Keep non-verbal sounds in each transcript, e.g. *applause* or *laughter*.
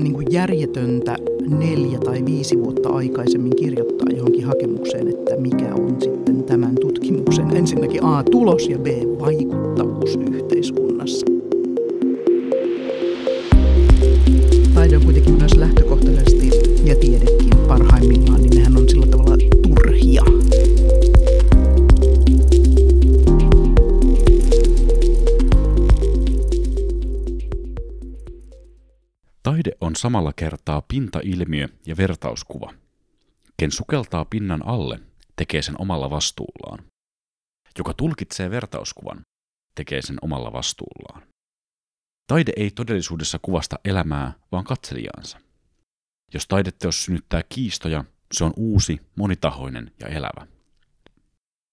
niin kuin järjetöntä neljä tai viisi vuotta aikaisemmin kirjoittaa johonkin hakemukseen, että mikä on sitten tämän tutkimuksen ensinnäkin A, tulos ja B, vaikuttavuus yhteiskunnassa. Samalla kertaa pintailmiö ja vertauskuva. Ken sukeltaa pinnan alle, tekee sen omalla vastuullaan. Joka tulkitsee vertauskuvan, tekee sen omalla vastuullaan. Taide ei todellisuudessa kuvasta elämää, vaan katselijaansa. Jos taideteos synnyttää kiistoja, se on uusi, monitahoinen ja elävä.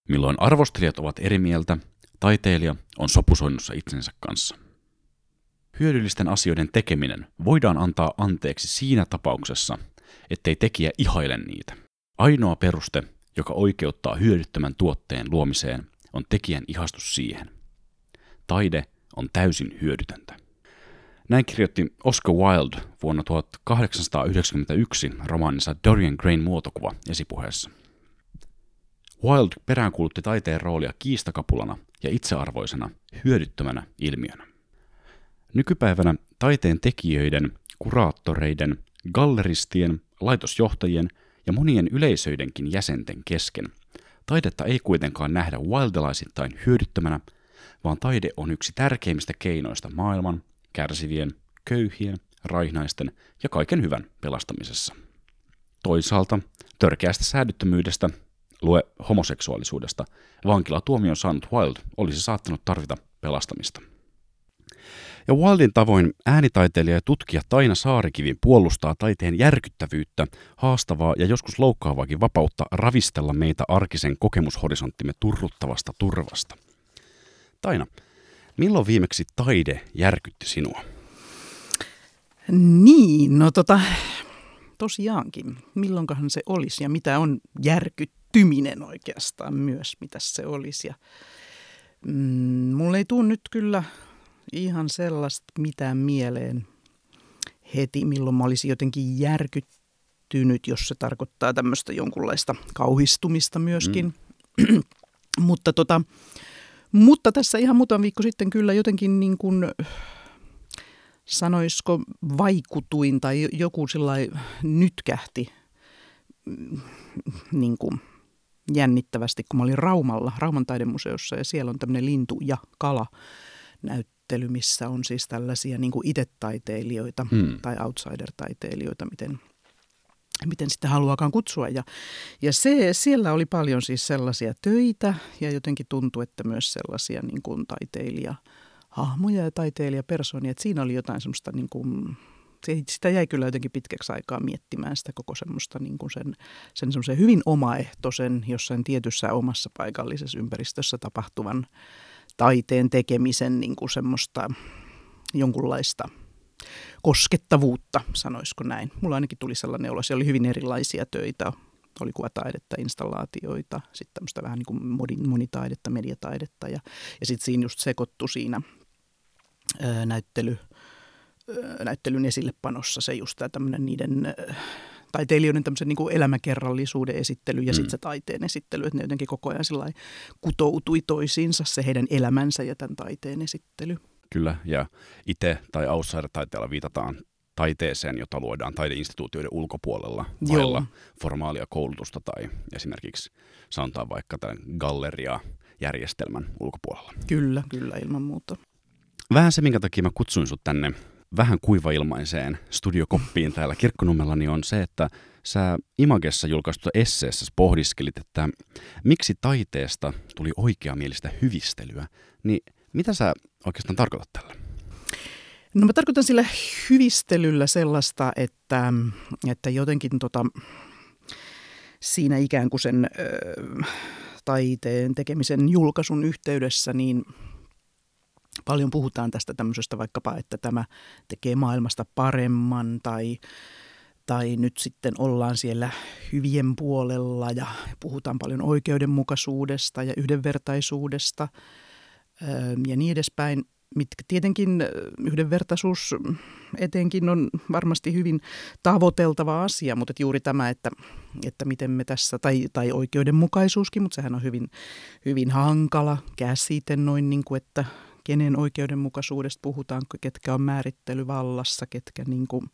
Milloin arvostelijat ovat eri mieltä, taiteilija on sopusoinnussa itsensä kanssa. Hyödyllisten asioiden tekeminen voidaan antaa anteeksi siinä tapauksessa, ettei tekijä ihaile niitä. Ainoa peruste, joka oikeuttaa hyödyttömän tuotteen luomiseen, on tekijän ihastus siihen. Taide on täysin hyödytöntä. Näin kirjoitti Oscar Wilde vuonna 1891 romaaninsa Dorian Grain muotokuva esipuheessa. Wilde peräänkuulutti taiteen roolia kiistakapulana ja itsearvoisena, hyödyttömänä ilmiönä. Nykypäivänä taiteen tekijöiden, kuraattoreiden, galleristien, laitosjohtajien ja monien yleisöidenkin jäsenten kesken taidetta ei kuitenkaan nähdä wildelaisittain hyödyttömänä, vaan taide on yksi tärkeimmistä keinoista maailman, kärsivien, köyhien, raihnaisten ja kaiken hyvän pelastamisessa. Toisaalta törkeästä säädyttömyydestä, lue homoseksuaalisuudesta, vankilatuomion saanut Wild olisi saattanut tarvita pelastamista. Ja Wildin tavoin äänitaiteilija ja tutkija Taina Saarikivi puolustaa taiteen järkyttävyyttä, haastavaa ja joskus loukkaavaakin vapautta ravistella meitä arkisen kokemushorisonttimme turruttavasta turvasta. Taina, milloin viimeksi taide järkytti sinua? Niin, no tota, tosiaankin. Milloinkahan se olisi ja mitä on järkyttyminen oikeastaan myös, mitä se olisi. Ja, mm, mulle ei tule nyt kyllä ihan sellaista mitään mieleen heti, milloin mä olisin jotenkin järkyttynyt, jos se tarkoittaa tämmöistä jonkunlaista kauhistumista myöskin. Mm. *clears throat* mutta, tota, mutta tässä ihan muutama viikko sitten kyllä jotenkin niin kuin, sanoisiko vaikutuin tai joku sellainen nytkähti mm, niin kuin jännittävästi, kun mä olin Raumalla, Rauman taidemuseossa ja siellä on tämmöinen lintu ja kala näyttö näyttely, missä on siis tällaisia niin kuin itetaiteilijoita hmm. tai outsider-taiteilijoita, miten, miten sitten haluakaan kutsua. Ja, ja se, siellä oli paljon siis sellaisia töitä ja jotenkin tuntui, että myös sellaisia niin kuin taiteilija hahmoja ja taiteilijapersonia, että siinä oli jotain semmoista niin kuin, sitä jäi kyllä jotenkin pitkäksi aikaa miettimään sitä koko semmoista niin kuin sen, sen semmoisen hyvin omaehtoisen, jossain tietyssä omassa paikallisessa ympäristössä tapahtuvan taiteen tekemisen niin kuin semmoista jonkunlaista koskettavuutta, sanoisiko näin. Mulla ainakin tuli sellainen olo, siellä oli hyvin erilaisia töitä. Oli kuvataidetta, installaatioita, sitten tämmöistä vähän niin kuin monitaidetta, mediataidetta ja, ja sitten siinä just sekoittu siinä ää, näyttely, ää, näyttelyn esillepanossa se just tämä tämmöinen niiden ää, taiteilijoiden tämmöisen niin kuin elämäkerrallisuuden esittely ja mm. sitten se taiteen esittely, että ne jotenkin koko ajan kutoutui toisiinsa se heidän elämänsä ja tämän taiteen esittely. Kyllä, ja itse tai outsider-taiteella viitataan taiteeseen, jota luodaan taideinstituutioiden ulkopuolella vailla formaalia koulutusta tai esimerkiksi sanotaan vaikka tämän galleria-järjestelmän ulkopuolella. Kyllä, kyllä ilman muuta. Vähän se, minkä takia mä kutsuin sut tänne vähän kuivailmaiseen studiokoppiin täällä Kirkkonummella, niin on se, että sä Imagessa julkaistussa esseessä pohdiskelit, että miksi taiteesta tuli oikeamielistä hyvistelyä. Niin mitä sä oikeastaan tarkoitat tällä? No mä tarkoitan sillä hyvistelyllä sellaista, että, että jotenkin tota, siinä ikään kuin sen ö, taiteen tekemisen julkaisun yhteydessä, niin – Paljon puhutaan tästä tämmöisestä vaikkapa, että tämä tekee maailmasta paremman tai, tai nyt sitten ollaan siellä hyvien puolella ja puhutaan paljon oikeudenmukaisuudesta ja yhdenvertaisuudesta ja niin edespäin. mitkä tietenkin yhdenvertaisuus etenkin on varmasti hyvin tavoiteltava asia, mutta juuri tämä, että, että miten me tässä, tai, tai oikeudenmukaisuuskin, mutta sehän on hyvin, hyvin hankala käsite noin niin kuin, että kenen oikeudenmukaisuudesta puhutaan, ketkä on määrittelyvallassa, ketkä niin kuin,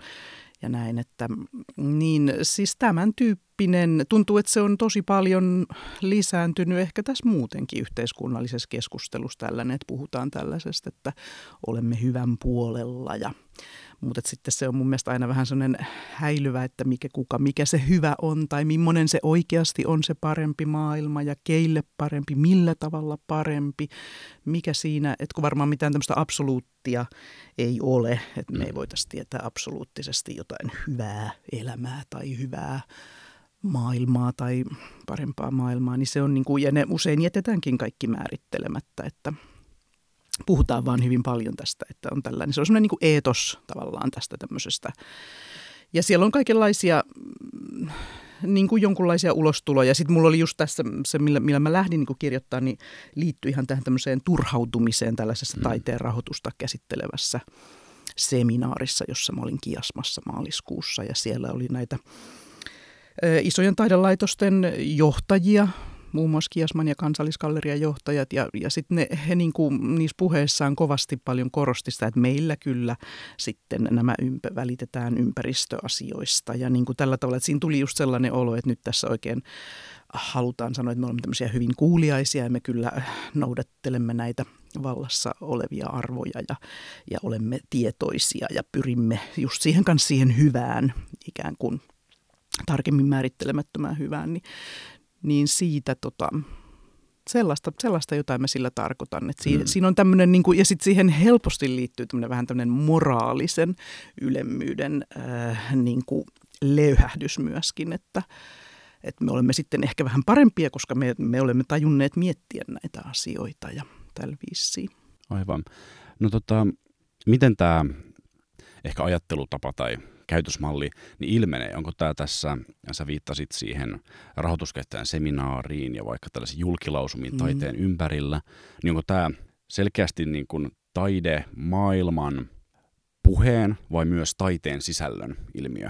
ja näin, että niin siis tämän tyyppinen, tuntuu, että se on tosi paljon lisääntynyt ehkä tässä muutenkin yhteiskunnallisessa keskustelussa tällainen, että puhutaan tällaisesta, että olemme hyvän puolella ja mutta sitten se on mun mielestä aina vähän sellainen häilyvä, että mikä, kuka, mikä se hyvä on tai millainen se oikeasti on se parempi maailma ja keille parempi, millä tavalla parempi, mikä siinä, että kun varmaan mitään tämmöistä absoluuttia ei ole, että me ei mm. voitaisiin tietää absoluuttisesti jotain hyvää elämää tai hyvää maailmaa tai parempaa maailmaa, niin se on niin kuin, ja ne usein jätetäänkin kaikki määrittelemättä, että – puhutaan vaan hyvin paljon tästä, että on tällainen, se on semmoinen niin kuin eetos tavallaan tästä tämmöisestä. Ja siellä on kaikenlaisia mm, niin kuin jonkunlaisia ulostuloja. Sitten mulla oli just tässä se, millä, millä mä lähdin niin kirjoittamaan, niin liittyi ihan tähän tämmöiseen turhautumiseen tällaisessa mm. taiteen rahoitusta käsittelevässä seminaarissa, jossa mä olin Kiasmassa maaliskuussa. Ja siellä oli näitä isojen taidelaitosten johtajia, muun muassa Kiasman ja kansalliskallerian johtajat, ja, ja sitten he niin kuin, niissä puheissaan kovasti paljon korosti sitä, että meillä kyllä sitten nämä ympä, välitetään ympäristöasioista, ja niin kuin tällä tavalla, että siinä tuli just sellainen olo, että nyt tässä oikein halutaan sanoa, että me olemme tämmöisiä hyvin kuuliaisia, ja me kyllä noudattelemme näitä vallassa olevia arvoja ja, ja olemme tietoisia ja pyrimme just siihen kanssa siihen hyvään ikään kuin tarkemmin määrittelemättömään hyvään, niin, niin siitä tota, sellaista, sellaista jotain mä sillä tarkoitan. Että siinä, mm. siinä on tämmöinen, niin kuin, ja sitten siihen helposti liittyy tämmöinen vähän tämmöinen moraalisen ylemmyyden äh, niin kuin löyhähdys myöskin, että, että me olemme sitten ehkä vähän parempia, koska me, me olemme tajunneet miettiä näitä asioita ja tällä viisiin. Aivan. No tota, miten tämä ehkä ajattelutapa tai käytösmalli, niin ilmenee. Onko tämä tässä, sä viittasit siihen rahoituskäyttäjän seminaariin ja vaikka tällaisiin julkilausumiin mm. taiteen ympärillä, niin onko tämä selkeästi niin kuin taide maailman puheen vai myös taiteen sisällön ilmiö?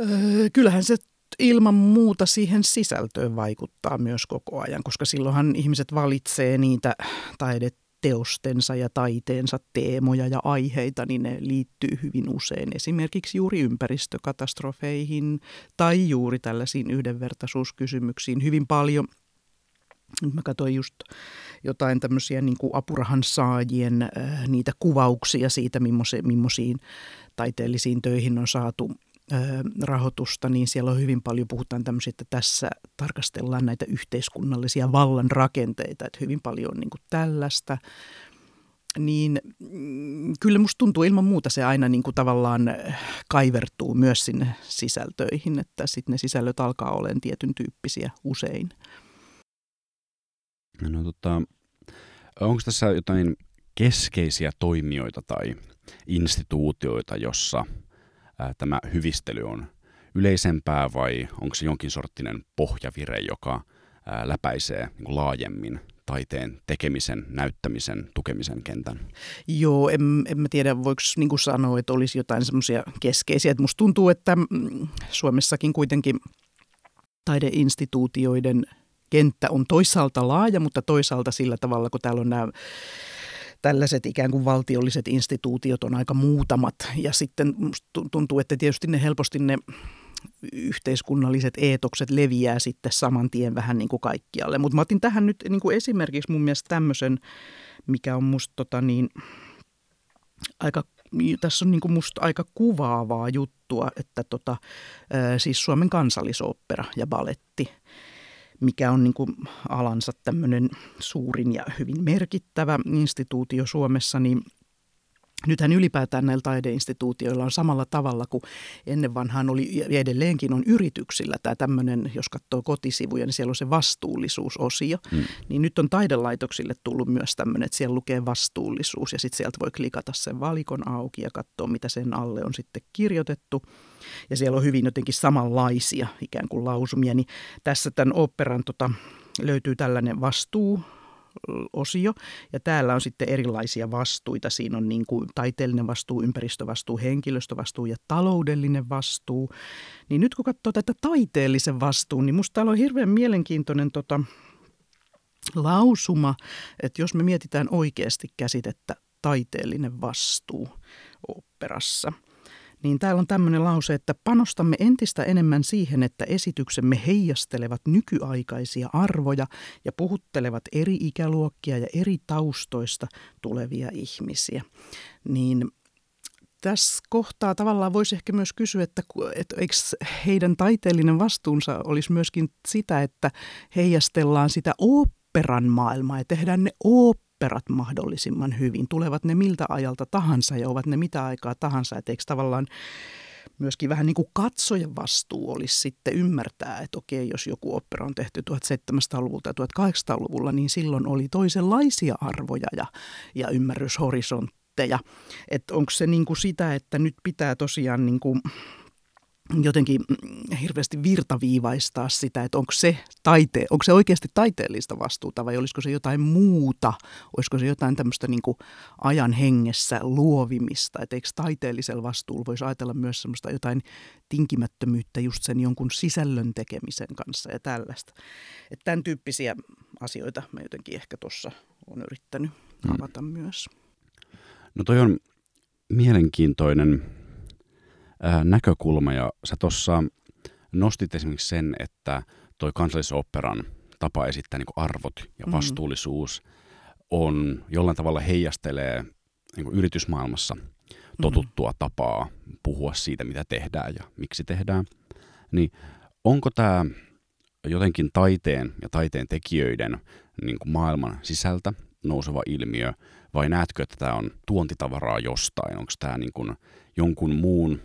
Öö, kyllähän se ilman muuta siihen sisältöön vaikuttaa myös koko ajan, koska silloinhan ihmiset valitsee niitä taidet teostensa ja taiteensa teemoja ja aiheita, niin ne liittyy hyvin usein esimerkiksi juuri ympäristökatastrofeihin tai juuri tällaisiin yhdenvertaisuuskysymyksiin. Hyvin paljon Mä katsoin just jotain tämmöisiä niin kuin apurahan saajien äh, niitä kuvauksia siitä, millaisiin taiteellisiin töihin on saatu rahoitusta, niin siellä on hyvin paljon, puhutaan tämmöisiä, että tässä tarkastellaan näitä yhteiskunnallisia vallan rakenteita, että hyvin paljon on niin kuin tällaista. Niin mm, kyllä musta tuntuu ilman muuta se aina niin kuin tavallaan kaivertuu myös sinne sisältöihin, että sitten ne sisällöt alkaa olemaan tietyn tyyppisiä usein. No tota, onko tässä jotain keskeisiä toimijoita tai instituutioita, jossa – tämä hyvistely on yleisempää vai onko se jonkin sorttinen pohjavire, joka läpäisee niin laajemmin taiteen tekemisen, näyttämisen, tukemisen kentän? Joo, en, en mä tiedä, voiko niin sanoa, että olisi jotain semmoisia keskeisiä. Että musta tuntuu, että mm, Suomessakin kuitenkin taideinstituutioiden kenttä on toisaalta laaja, mutta toisaalta sillä tavalla, kun täällä on nämä tällaiset ikään kuin valtiolliset instituutiot on aika muutamat. Ja sitten tuntuu, että tietysti ne helposti ne yhteiskunnalliset eetokset leviää sitten saman tien vähän niin kuin kaikkialle. Mutta mä otin tähän nyt niin kuin esimerkiksi mun mielestä tämmöisen, mikä on musta tota niin, aika tässä on niin kuin musta aika kuvaavaa juttua, että tota, siis Suomen kansallisooppera ja baletti – mikä on niin kuin alansa tämmöinen suurin ja hyvin merkittävä instituutio Suomessa, niin Nythän ylipäätään näillä taideinstituutioilla on samalla tavalla kuin ennen vanhaan oli ja edelleenkin on yrityksillä tämä tämmöinen, jos katsoo kotisivuja, niin siellä on se vastuullisuusosio. Hmm. Niin nyt on taidelaitoksille tullut myös tämmöinen, että siellä lukee vastuullisuus ja sitten sieltä voi klikata sen valikon auki ja katsoa, mitä sen alle on sitten kirjoitettu. Ja siellä on hyvin jotenkin samanlaisia ikään kuin lausumia. Niin tässä tämän operan tota, löytyy tällainen vastuu osio. Ja täällä on sitten erilaisia vastuita. Siinä on niin kuin taiteellinen vastuu, ympäristövastuu, henkilöstövastuu ja taloudellinen vastuu. Niin nyt kun katsoo tätä taiteellisen vastuun, niin musta täällä on hirveän mielenkiintoinen tota, lausuma, että jos me mietitään oikeasti käsitettä taiteellinen vastuu operassa – niin täällä on tämmöinen lause, että panostamme entistä enemmän siihen, että esityksemme heijastelevat nykyaikaisia arvoja ja puhuttelevat eri ikäluokkia ja eri taustoista tulevia ihmisiä. Niin tässä kohtaa tavallaan voisi ehkä myös kysyä, että, että eikö heidän taiteellinen vastuunsa olisi myöskin sitä, että heijastellaan sitä oopperan maailmaa ja tehdään ne oopperan operat mahdollisimman hyvin. Tulevat ne miltä ajalta tahansa ja ovat ne mitä aikaa tahansa. Että eikö tavallaan myöskin vähän niin kuin katsojen vastuu olisi sitten ymmärtää, että okei, jos joku opera on tehty 1700-luvulta ja 1800-luvulla, niin silloin oli toisenlaisia arvoja ja, ja ymmärryshorisontteja. Että onko se niin kuin sitä, että nyt pitää tosiaan niin kuin jotenkin hirveästi virtaviivaistaa sitä, että onko se, taite, onko se oikeasti taiteellista vastuuta vai olisiko se jotain muuta, olisiko se jotain tämmöistä niin ajan hengessä luovimista, että eikö taiteellisella vastuulla voisi ajatella myös semmoista jotain tinkimättömyyttä just sen jonkun sisällön tekemisen kanssa ja tällaista. Että tämän tyyppisiä asioita mä jotenkin ehkä tuossa on yrittänyt mm. avata mm. myös. No toi on mielenkiintoinen näkökulma ja sä tuossa nostit esimerkiksi sen, että toi kansallisoperan tapa esittää niin arvot ja mm. vastuullisuus mm. on jollain tavalla heijastelee niin yritysmaailmassa totuttua mm. tapaa puhua siitä, mitä tehdään ja miksi tehdään. Niin onko tämä jotenkin taiteen ja taiteen tekijöiden niin kuin maailman sisältä nouseva ilmiö, vai näetkö, että tämä on tuontitavaraa jostain? Onko tämä niin kuin jonkun muun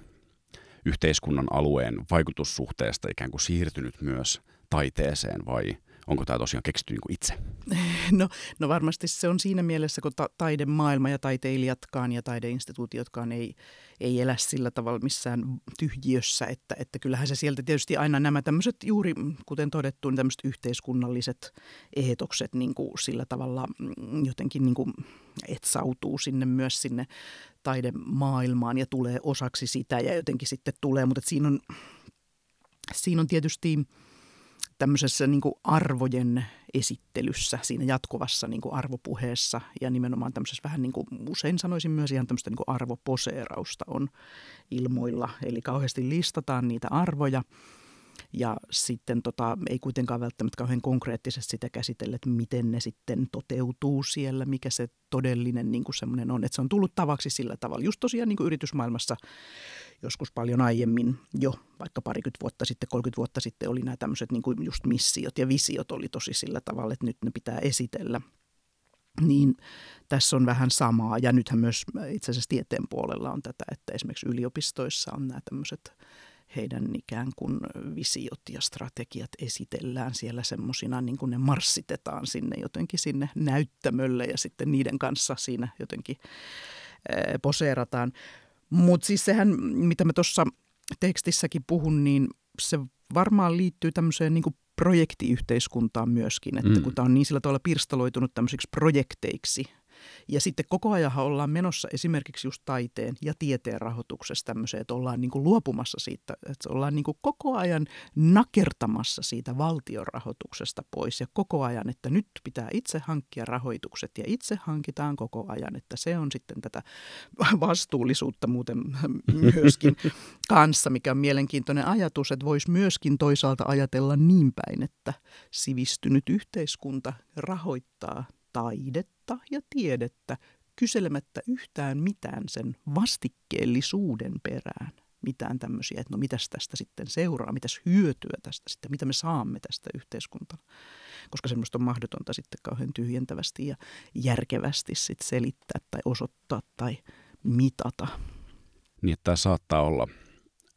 yhteiskunnan alueen vaikutussuhteesta ikään kuin siirtynyt myös taiteeseen vai onko tämä tosiaan keksitty niin kuin itse? *laughs* No, no varmasti se on siinä mielessä, kun ta- taidemaailma ja taiteilijatkaan ja taideinstituutiotkaan ei, ei elä sillä tavalla missään tyhjiössä, että, että kyllähän se sieltä tietysti aina nämä tämmöiset juuri, kuten todettu, niin tämmöiset yhteiskunnalliset ehetokset niin sillä tavalla mm, jotenkin niin kuin etsautuu sinne myös sinne taidemaailmaan ja tulee osaksi sitä ja jotenkin sitten tulee, mutta siinä on, siinä on tietysti tämmöisessä niin kuin arvojen esittelyssä, siinä jatkuvassa niin kuin arvopuheessa ja nimenomaan tämmöisessä vähän niin kuin usein sanoisin myös ihan tämmöistä niin kuin arvoposeerausta on ilmoilla. Eli kauheasti listataan niitä arvoja ja sitten tota, ei kuitenkaan välttämättä kauhean konkreettisesti sitä käsitellä, että miten ne sitten toteutuu siellä, mikä se todellinen niin kuin semmoinen on. Että se on tullut tavaksi sillä tavalla. Just tosiaan niin kuin yritysmaailmassa joskus paljon aiemmin jo, vaikka parikymmentä vuotta sitten, 30 vuotta sitten oli nämä tämmöiset niin kuin just missiot ja visiot oli tosi sillä tavalla, että nyt ne pitää esitellä. Niin tässä on vähän samaa ja nythän myös itse asiassa tieteen puolella on tätä, että esimerkiksi yliopistoissa on nämä tämmöiset heidän ikään kuin visiot ja strategiat esitellään siellä semmoisina, niin kuin ne marssitetaan sinne jotenkin sinne näyttämölle ja sitten niiden kanssa siinä jotenkin poseerataan. Mutta siis sehän, mitä mä tuossa tekstissäkin puhun, niin se varmaan liittyy tämmöiseen niin kuin projektiyhteiskuntaan myöskin, että mm. kun tämä on niin sillä tavalla pirstaloitunut tämmöisiksi projekteiksi, ja sitten koko ajan ollaan menossa esimerkiksi just taiteen ja tieteen rahoituksessa tämmöiseen, että ollaan niin kuin luopumassa siitä, että ollaan niin kuin koko ajan nakertamassa siitä valtion rahoituksesta pois ja koko ajan, että nyt pitää itse hankkia rahoitukset ja itse hankitaan koko ajan, että se on sitten tätä vastuullisuutta muuten myöskin kanssa, mikä on mielenkiintoinen ajatus, että voisi myöskin toisaalta ajatella niin päin, että sivistynyt yhteiskunta rahoittaa taidetta ja tiedettä kyselemättä yhtään mitään sen vastikkeellisuuden perään. Mitään tämmöisiä, että no mitäs tästä sitten seuraa, mitäs hyötyä tästä sitten, mitä me saamme tästä yhteiskuntana. Koska semmoista on mahdotonta sitten kauhean tyhjentävästi ja järkevästi sitten selittää tai osoittaa tai mitata. Niin, että tämä saattaa olla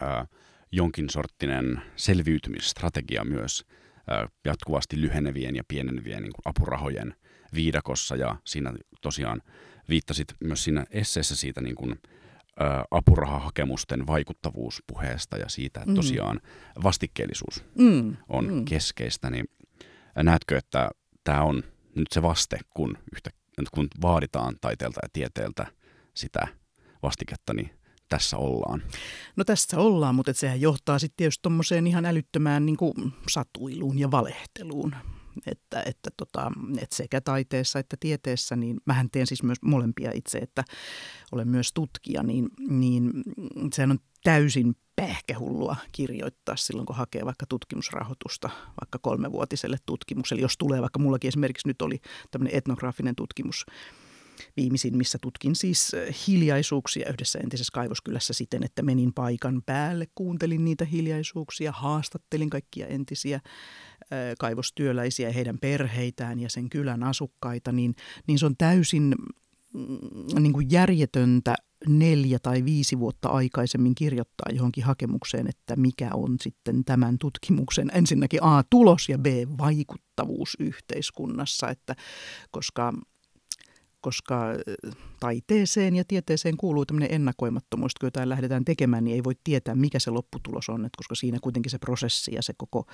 ää, jonkin sorttinen selviytymisstrategia myös ää, jatkuvasti lyhenevien ja pienenevien niin apurahojen viidakossa ja siinä tosiaan viittasit myös siinä esseessä siitä niin kuin, ä, apurahahakemusten vaikuttavuuspuheesta ja siitä, että mm. tosiaan vastikkeellisuus mm. on mm. keskeistä, niin näetkö, että tämä on nyt se vaste, kun, yhtä, kun vaaditaan taiteelta ja tieteeltä sitä vastiketta, niin tässä ollaan? No tässä ollaan, mutta sehän johtaa sitten tietysti tuommoiseen ihan älyttömään niin kuin satuiluun ja valehteluun. Että, että, tota, että sekä taiteessa että tieteessä, niin mähän teen siis myös molempia itse, että olen myös tutkija, niin, niin sehän on täysin pähkähullua kirjoittaa silloin, kun hakee vaikka tutkimusrahoitusta vaikka kolmevuotiselle tutkimukselle. Jos tulee, vaikka mullakin esimerkiksi nyt oli tämmöinen etnograafinen tutkimus, viimeisin, missä tutkin siis hiljaisuuksia yhdessä entisessä kaivoskylässä siten, että menin paikan päälle, kuuntelin niitä hiljaisuuksia, haastattelin kaikkia entisiä kaivostyöläisiä ja heidän perheitään ja sen kylän asukkaita, niin, niin se on täysin mm, niin kuin järjetöntä neljä tai viisi vuotta aikaisemmin kirjoittaa johonkin hakemukseen, että mikä on sitten tämän tutkimuksen ensinnäkin A, tulos ja B, vaikuttavuus yhteiskunnassa, että koska koska taiteeseen ja tieteeseen kuuluu tämmöinen ennakoimattomuus, kun jotain lähdetään tekemään, niin ei voi tietää, mikä se lopputulos on, että koska siinä kuitenkin se prosessi ja se koko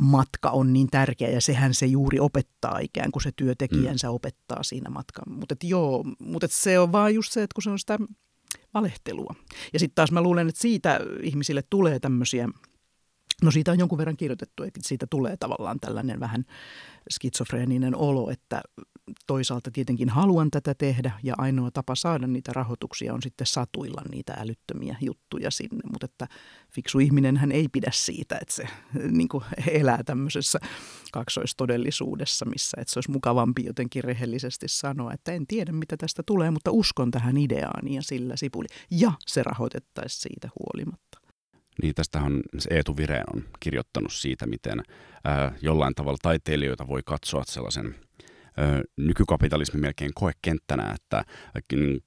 matka on niin tärkeä, ja sehän se juuri opettaa ikään kuin se työtekijänsä mm. opettaa siinä matkan. Mutta joo, mutta se on vaan just se, että kun se on sitä valehtelua. Ja sitten taas mä luulen, että siitä ihmisille tulee tämmöisiä No siitä on jonkun verran kirjoitettu, että siitä tulee tavallaan tällainen vähän skitsofreeninen olo, että toisaalta tietenkin haluan tätä tehdä ja ainoa tapa saada niitä rahoituksia on sitten satuilla niitä älyttömiä juttuja sinne. Mutta että fiksu ihminen hän ei pidä siitä, että se niin kuin elää tämmöisessä kaksoistodellisuudessa, missä että se olisi mukavampi jotenkin rehellisesti sanoa, että en tiedä mitä tästä tulee, mutta uskon tähän ideaan ja sillä sipuli. Ja se rahoitettaisiin siitä huolimatta. Niin tästähän Eetu Vireen on kirjoittanut siitä, miten ää, jollain tavalla taiteilijoita voi katsoa sellaisen – nykykapitalismi melkein koekenttänä, että niin,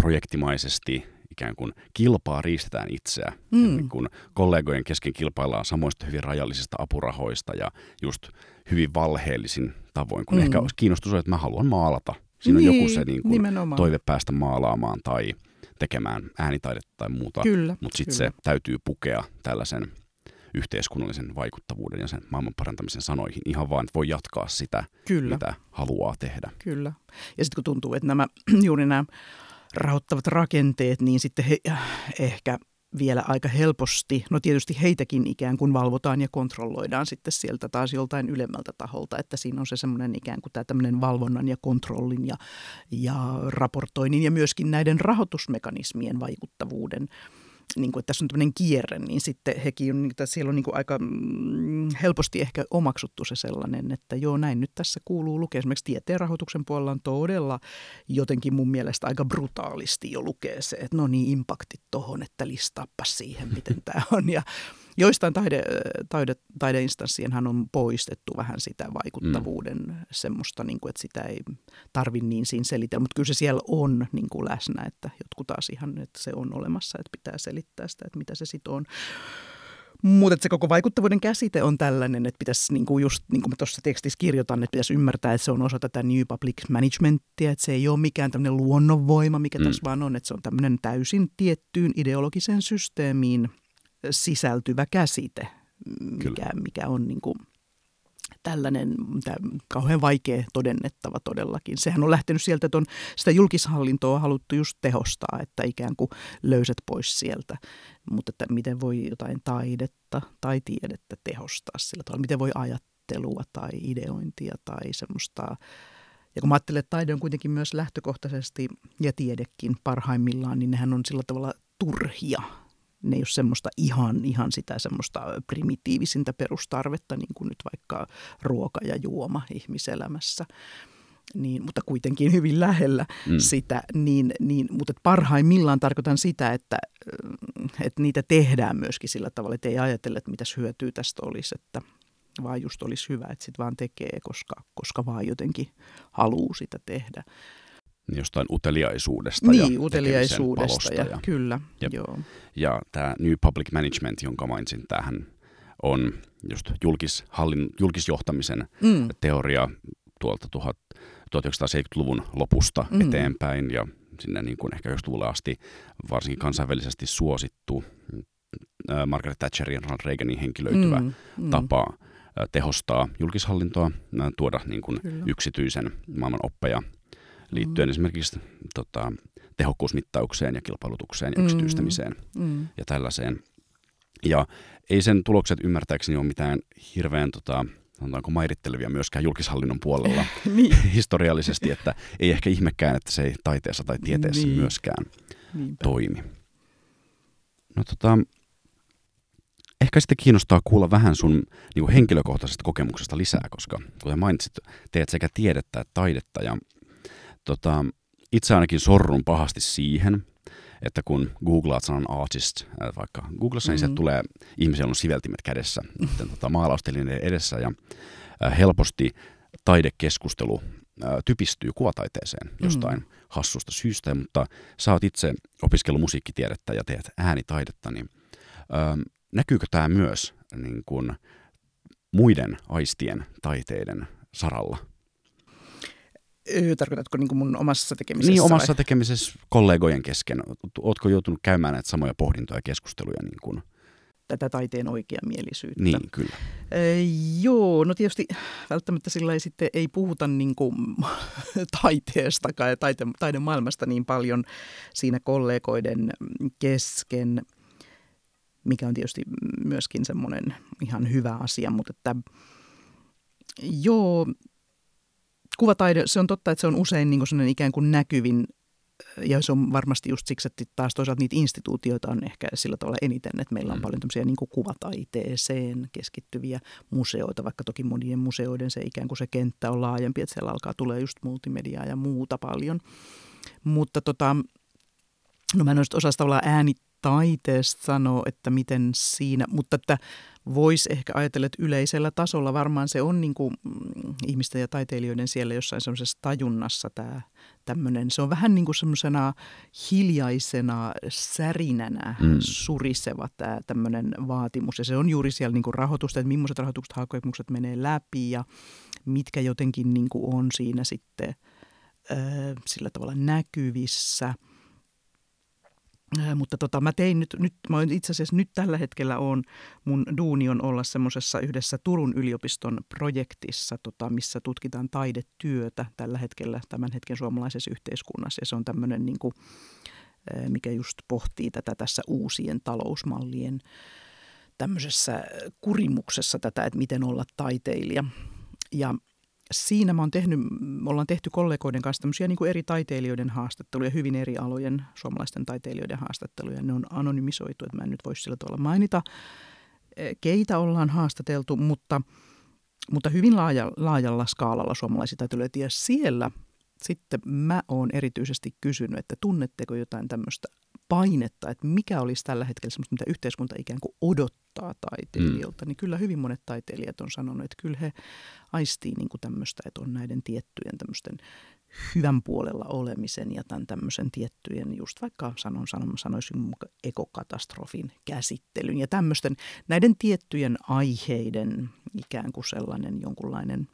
projektimaisesti ikään kuin kilpaa riistetään itseä. Mm. Niin kun kollegojen kesken kilpaillaan samoista hyvin rajallisista apurahoista ja just hyvin valheellisin tavoin, kun mm. ehkä kiinnostus on, että mä haluan maalata. Siinä niin, on joku se niin kuin toive päästä maalaamaan tai tekemään äänitaidetta tai muuta, mutta sitten se täytyy pukea tällaisen yhteiskunnallisen vaikuttavuuden ja sen maailman parantamisen sanoihin ihan vaan, että voi jatkaa sitä, Kyllä. mitä haluaa tehdä. Kyllä. Ja sitten kun tuntuu, että nämä *clears throat* juuri nämä rahoittavat rakenteet, niin sitten he ehkä vielä aika helposti, no tietysti heitäkin ikään kuin valvotaan ja kontrolloidaan sitten sieltä taas joltain ylemmältä taholta, että siinä on se semmoinen ikään kuin tämä tämmöinen valvonnan ja kontrollin ja, ja raportoinnin ja myöskin näiden rahoitusmekanismien vaikuttavuuden niin kuin, että tässä on tämmöinen kierre, niin sitten hekin on, että siellä on niin kuin aika mm, helposti ehkä omaksuttu se sellainen, että joo näin nyt tässä kuuluu lukea. Esimerkiksi tieteen rahoituksen puolella on todella jotenkin mun mielestä aika brutaalisti jo lukee se, että no niin impaktit tohon, että listaappa siihen, miten tämä on. Ja Joistain taide, taide, taideinstanssienhan on poistettu vähän sitä vaikuttavuuden mm. semmoista, niin kuin, että sitä ei tarvi niin siinä selitellä, mutta kyllä se siellä on niin kuin läsnä, että jotkut taas ihan, että se on olemassa, että pitää selittää sitä, että mitä se sitten on. Mutta se koko vaikuttavuuden käsite on tällainen, että pitäisi, niin kuin just niin kuin mä tuossa tekstissä kirjoitan, että pitäisi ymmärtää, että se on osa tätä New Public Managementia, että se ei ole mikään tämmöinen luonnonvoima, mikä mm. tässä vaan on, että se on tämmöinen täysin tiettyyn ideologiseen systeemiin – sisältyvä käsite, mikä, mikä on niin kuin tällainen kauhean vaikea todennettava todellakin. Sehän on lähtenyt sieltä, että on sitä julkishallintoa haluttu just tehostaa, että ikään kuin löyset pois sieltä. Mutta että miten voi jotain taidetta tai tiedettä tehostaa sillä tavalla, miten voi ajattelua tai ideointia tai semmoista ja kun mä ajattelen, että taide on kuitenkin myös lähtökohtaisesti ja tiedekin parhaimmillaan, niin nehän on sillä tavalla turhia ne ei ole semmoista ihan, ihan sitä semmoista primitiivisintä perustarvetta, niin kuin nyt vaikka ruoka ja juoma ihmiselämässä. Niin, mutta kuitenkin hyvin lähellä mm. sitä, niin, niin, mutta parhaimmillaan tarkoitan sitä, että, että niitä tehdään myöskin sillä tavalla, että ei ajatella, että mitäs hyötyä tästä olisi, että vaan just olisi hyvä, että sitten vaan tekee, koska, koska vaan jotenkin haluaa sitä tehdä jostain uteliaisuudesta niin, ja uteliaisuudesta ja, ja, kyllä, ja, joo. Ja tämä New Public Management, jonka mainitsin, tämähän on just julkishallin, julkisjohtamisen mm. teoria tuolta 1970-luvun lopusta mm. eteenpäin ja sinne niin kuin ehkä 90-luvulle asti varsinkin kansainvälisesti suosittu Margaret Thatcherin ja Ronald Reaganin henkilöityvä mm. Mm. tapa tehostaa julkishallintoa, tuoda niin kuin yksityisen maailman oppeja liittyen mm. esimerkiksi tota, tehokkuusmittaukseen ja kilpailutukseen ja mm. yksityistämiseen mm. ja tällaiseen. Ja ei sen tulokset ymmärtääkseni ole mitään hirveän tota, sanotaanko mairittelevia myöskään julkishallinnon puolella *laughs* niin. historiallisesti, että ei ehkä ihmekään, että se ei taiteessa tai tieteessä niin. myöskään Niinpä. toimi. No tota, ehkä sitten kiinnostaa kuulla vähän sun niin kuin henkilökohtaisesta kokemuksesta lisää, koska kuten mainitsit, teet sekä tiedettä että taidetta ja tota, itse ainakin sorrun pahasti siihen, että kun googlaat sanan artist, äh, vaikka Googlessa, mm-hmm. niin sieltä mm. tulee ihmisiä, on siveltimet kädessä, tota, maalaustelineiden edessä ja äh, helposti taidekeskustelu äh, typistyy kuvataiteeseen jostain mm-hmm. hassusta syystä, mutta sä oot itse opiskellut musiikkitiedettä ja teet äänitaidetta, niin äh, näkyykö tämä myös niin kun, muiden aistien taiteiden saralla? Tarkoitatko niin kuin mun omassa tekemisessä? Niin, omassa vai? tekemisessä kollegojen kesken. Oletko joutunut käymään näitä samoja pohdintoja ja keskusteluja? Niin kuin... Tätä taiteen oikeamielisyyttä. Niin, kyllä. Ee, joo, no tietysti välttämättä sillä ei sitten ei puhuta *laughs* niin kuin taiteesta ja taite, taidemaailmasta niin paljon siinä kollegoiden kesken, mikä on tietysti myöskin semmoinen ihan hyvä asia, mutta että joo, kuvataide, se on totta, että se on usein niin kuin ikään kuin näkyvin ja se on varmasti just siksi, että taas toisaalta niitä instituutioita on ehkä sillä tavalla eniten, että meillä on mm. paljon tämmöisiä niin kuin kuvataiteeseen keskittyviä museoita, vaikka toki monien museoiden se ikään kuin se kenttä on laajempi, että siellä alkaa tulee just multimediaa ja muuta paljon. Mutta tota, no mä en osaa tavallaan äänitaiteesta sanoa, että miten siinä, mutta että voisi ehkä ajatella, että yleisellä tasolla varmaan se on niin kuin, mm, ihmisten ja taiteilijoiden siellä jossain semmoisessa tajunnassa tämä tämmöinen. Se on vähän niin kuin semmoisena hiljaisena särinänä mm. suriseva tämä tämmöinen vaatimus. Ja se on juuri siellä niin kuin rahoitusta, että millaiset rahoitukset, hakemukset menee läpi ja mitkä jotenkin niin kuin on siinä sitten sillä tavalla näkyvissä – mutta tota, mä tein nyt, nyt mä itse asiassa nyt tällä hetkellä on, mun duuni on olla semmoisessa yhdessä Turun yliopiston projektissa, tota, missä tutkitaan taidetyötä tällä hetkellä tämän hetken suomalaisessa yhteiskunnassa. Ja se on tämmöinen, niin kuin, mikä just pohtii tätä tässä uusien talousmallien tämmöisessä kurimuksessa tätä, että miten olla taiteilija. Ja siinä mä oon tehnyt, me ollaan tehty kollegoiden kanssa tämmöisiä niin kuin eri taiteilijoiden haastatteluja, hyvin eri alojen suomalaisten taiteilijoiden haastatteluja. Ne on anonymisoitu, että mä en nyt voisi sillä tavalla mainita, eh, keitä ollaan haastateltu, mutta, mutta hyvin laaja, laajalla skaalalla suomalaisia taiteilijoita. Ja siellä sitten mä oon erityisesti kysynyt, että tunnetteko jotain tämmöistä painetta, että mikä olisi tällä hetkellä semmoista, mitä yhteiskunta ikään kuin odottaa taiteilijoilta, mm. niin kyllä hyvin monet taiteilijat on sanonut, että kyllä he aistii niin kuin tämmöistä, että on näiden tiettyjen tämmöisten hyvän puolella olemisen ja tämän tämmöisen tiettyjen, just vaikka sanon, sanon, sanoisin ekokatastrofin käsittelyn ja tämmöisten näiden tiettyjen aiheiden ikään kuin sellainen jonkunlainen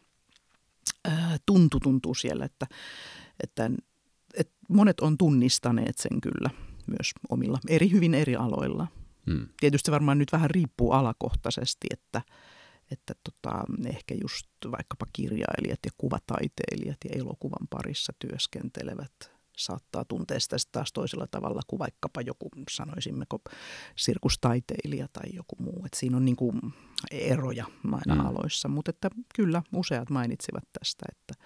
ää, tuntu tuntuu siellä, että, että, että monet on tunnistaneet sen kyllä myös omilla, eri hyvin eri aloilla. Hmm. Tietysti varmaan nyt vähän riippuu alakohtaisesti, että, että tota, ehkä just vaikkapa kirjailijat ja kuvataiteilijat ja elokuvan parissa työskentelevät saattaa tuntea sitä taas toisella tavalla kuin vaikkapa joku, sanoisimmeko, sirkustaiteilija tai joku muu. Et siinä on niin kuin eroja aina mm. aloissa, mutta että kyllä useat mainitsivat tästä, että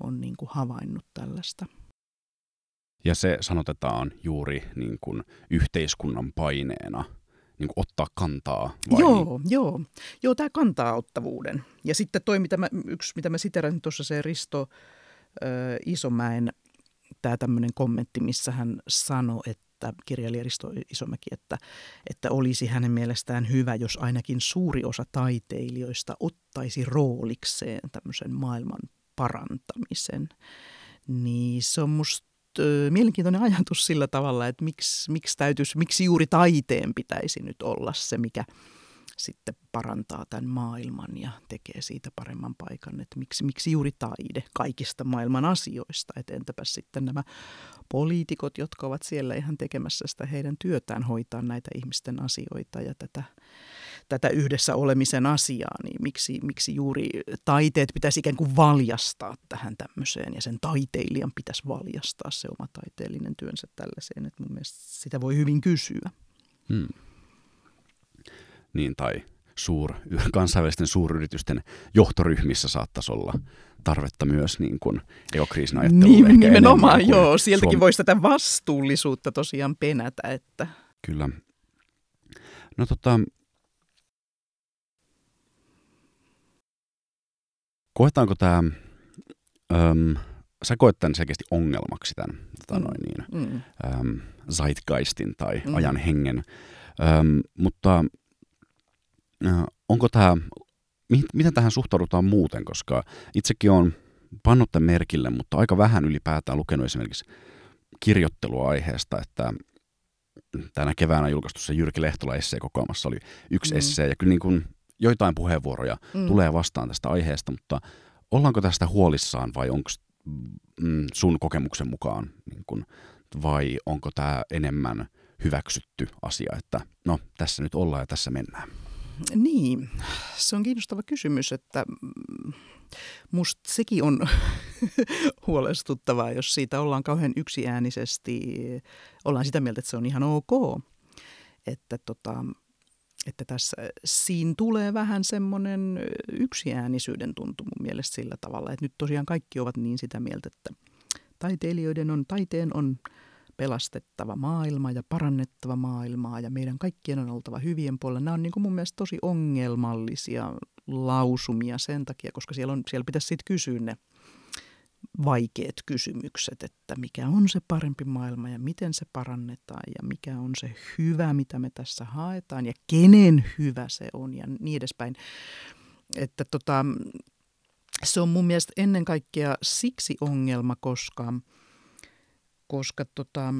on niin kuin havainnut tällaista. Ja se sanotetaan juuri niin kuin yhteiskunnan paineena niin kuin ottaa kantaa? Vai? Joo, joo. Joo, tämä kantaa ottavuuden. Ja sitten toi, mitä mä, yksi, mitä mä siterasin tuossa se Risto ö, Isomäen, tämä tämmöinen kommentti, missä hän sanoi, että kirjailija Risto Isomäki, että, että olisi hänen mielestään hyvä, jos ainakin suuri osa taiteilijoista ottaisi roolikseen tämmöisen maailman parantamisen. Niin se on musta mielenkiintoinen ajatus sillä tavalla, että miksi, miksi, täytyisi, miksi juuri taiteen pitäisi nyt olla se, mikä sitten parantaa tämän maailman ja tekee siitä paremman paikan. Että miksi, miksi juuri taide kaikista maailman asioista? Että entäpä sitten nämä poliitikot, jotka ovat siellä ihan tekemässä sitä heidän työtään hoitaa näitä ihmisten asioita ja tätä, tätä yhdessä olemisen asiaa, niin miksi, miksi juuri taiteet pitäisi ikään kuin valjastaa tähän tämmöiseen ja sen taiteilijan pitäisi valjastaa se oma taiteellinen työnsä tällaiseen, että mun mielestä sitä voi hyvin kysyä. Hmm. Niin, tai suur, kansainvälisten suuryritysten johtoryhmissä saattaisi olla tarvetta myös niin kuin ekokriisin ajatteluun. Niin, nimenomaan joo, sieltäkin Suom... voisi tätä vastuullisuutta tosiaan penätä. Että... Kyllä. No tota, koetaanko tämä, öm, sä koet tämän selkeästi ongelmaksi tämän tota mm. noin niin, mm. öm, zeitgeistin tai mm. ajan hengen, öm, mutta onko tämä, miten tähän suhtaudutaan muuten, koska itsekin on pannut tämän merkille, mutta aika vähän ylipäätään lukenut esimerkiksi kirjoittelua aiheesta, että tänä keväänä julkaistussa Jyrki Lehtola esseekokoelmassa oli yksi mm. essee, ja kyllä niin kuin joitain puheenvuoroja mm. tulee vastaan tästä aiheesta, mutta ollaanko tästä huolissaan vai onko mm, sun kokemuksen mukaan, niin kuin, vai onko tämä enemmän hyväksytty asia, että no tässä nyt ollaan ja tässä mennään? Niin, se on kiinnostava kysymys, että musta sekin on *laughs* huolestuttavaa, jos siitä ollaan kauhean yksiäänisesti, ollaan sitä mieltä, että se on ihan ok. Että, tota, että tässä, siinä tulee vähän semmoinen yksiäänisyyden tuntu mun mielestä sillä tavalla, että nyt tosiaan kaikki ovat niin sitä mieltä, että taiteilijoiden on, taiteen on pelastettava maailma ja parannettava maailmaa ja meidän kaikkien on oltava hyvien puolella. Nämä on niin kuin mun mielestä tosi ongelmallisia lausumia sen takia, koska siellä, on, siellä pitäisi sitten kysyä ne vaikeat kysymykset, että mikä on se parempi maailma ja miten se parannetaan ja mikä on se hyvä, mitä me tässä haetaan ja kenen hyvä se on ja niin edespäin. Että tota, se on mun mielestä ennen kaikkea siksi ongelma, koska – koska tota,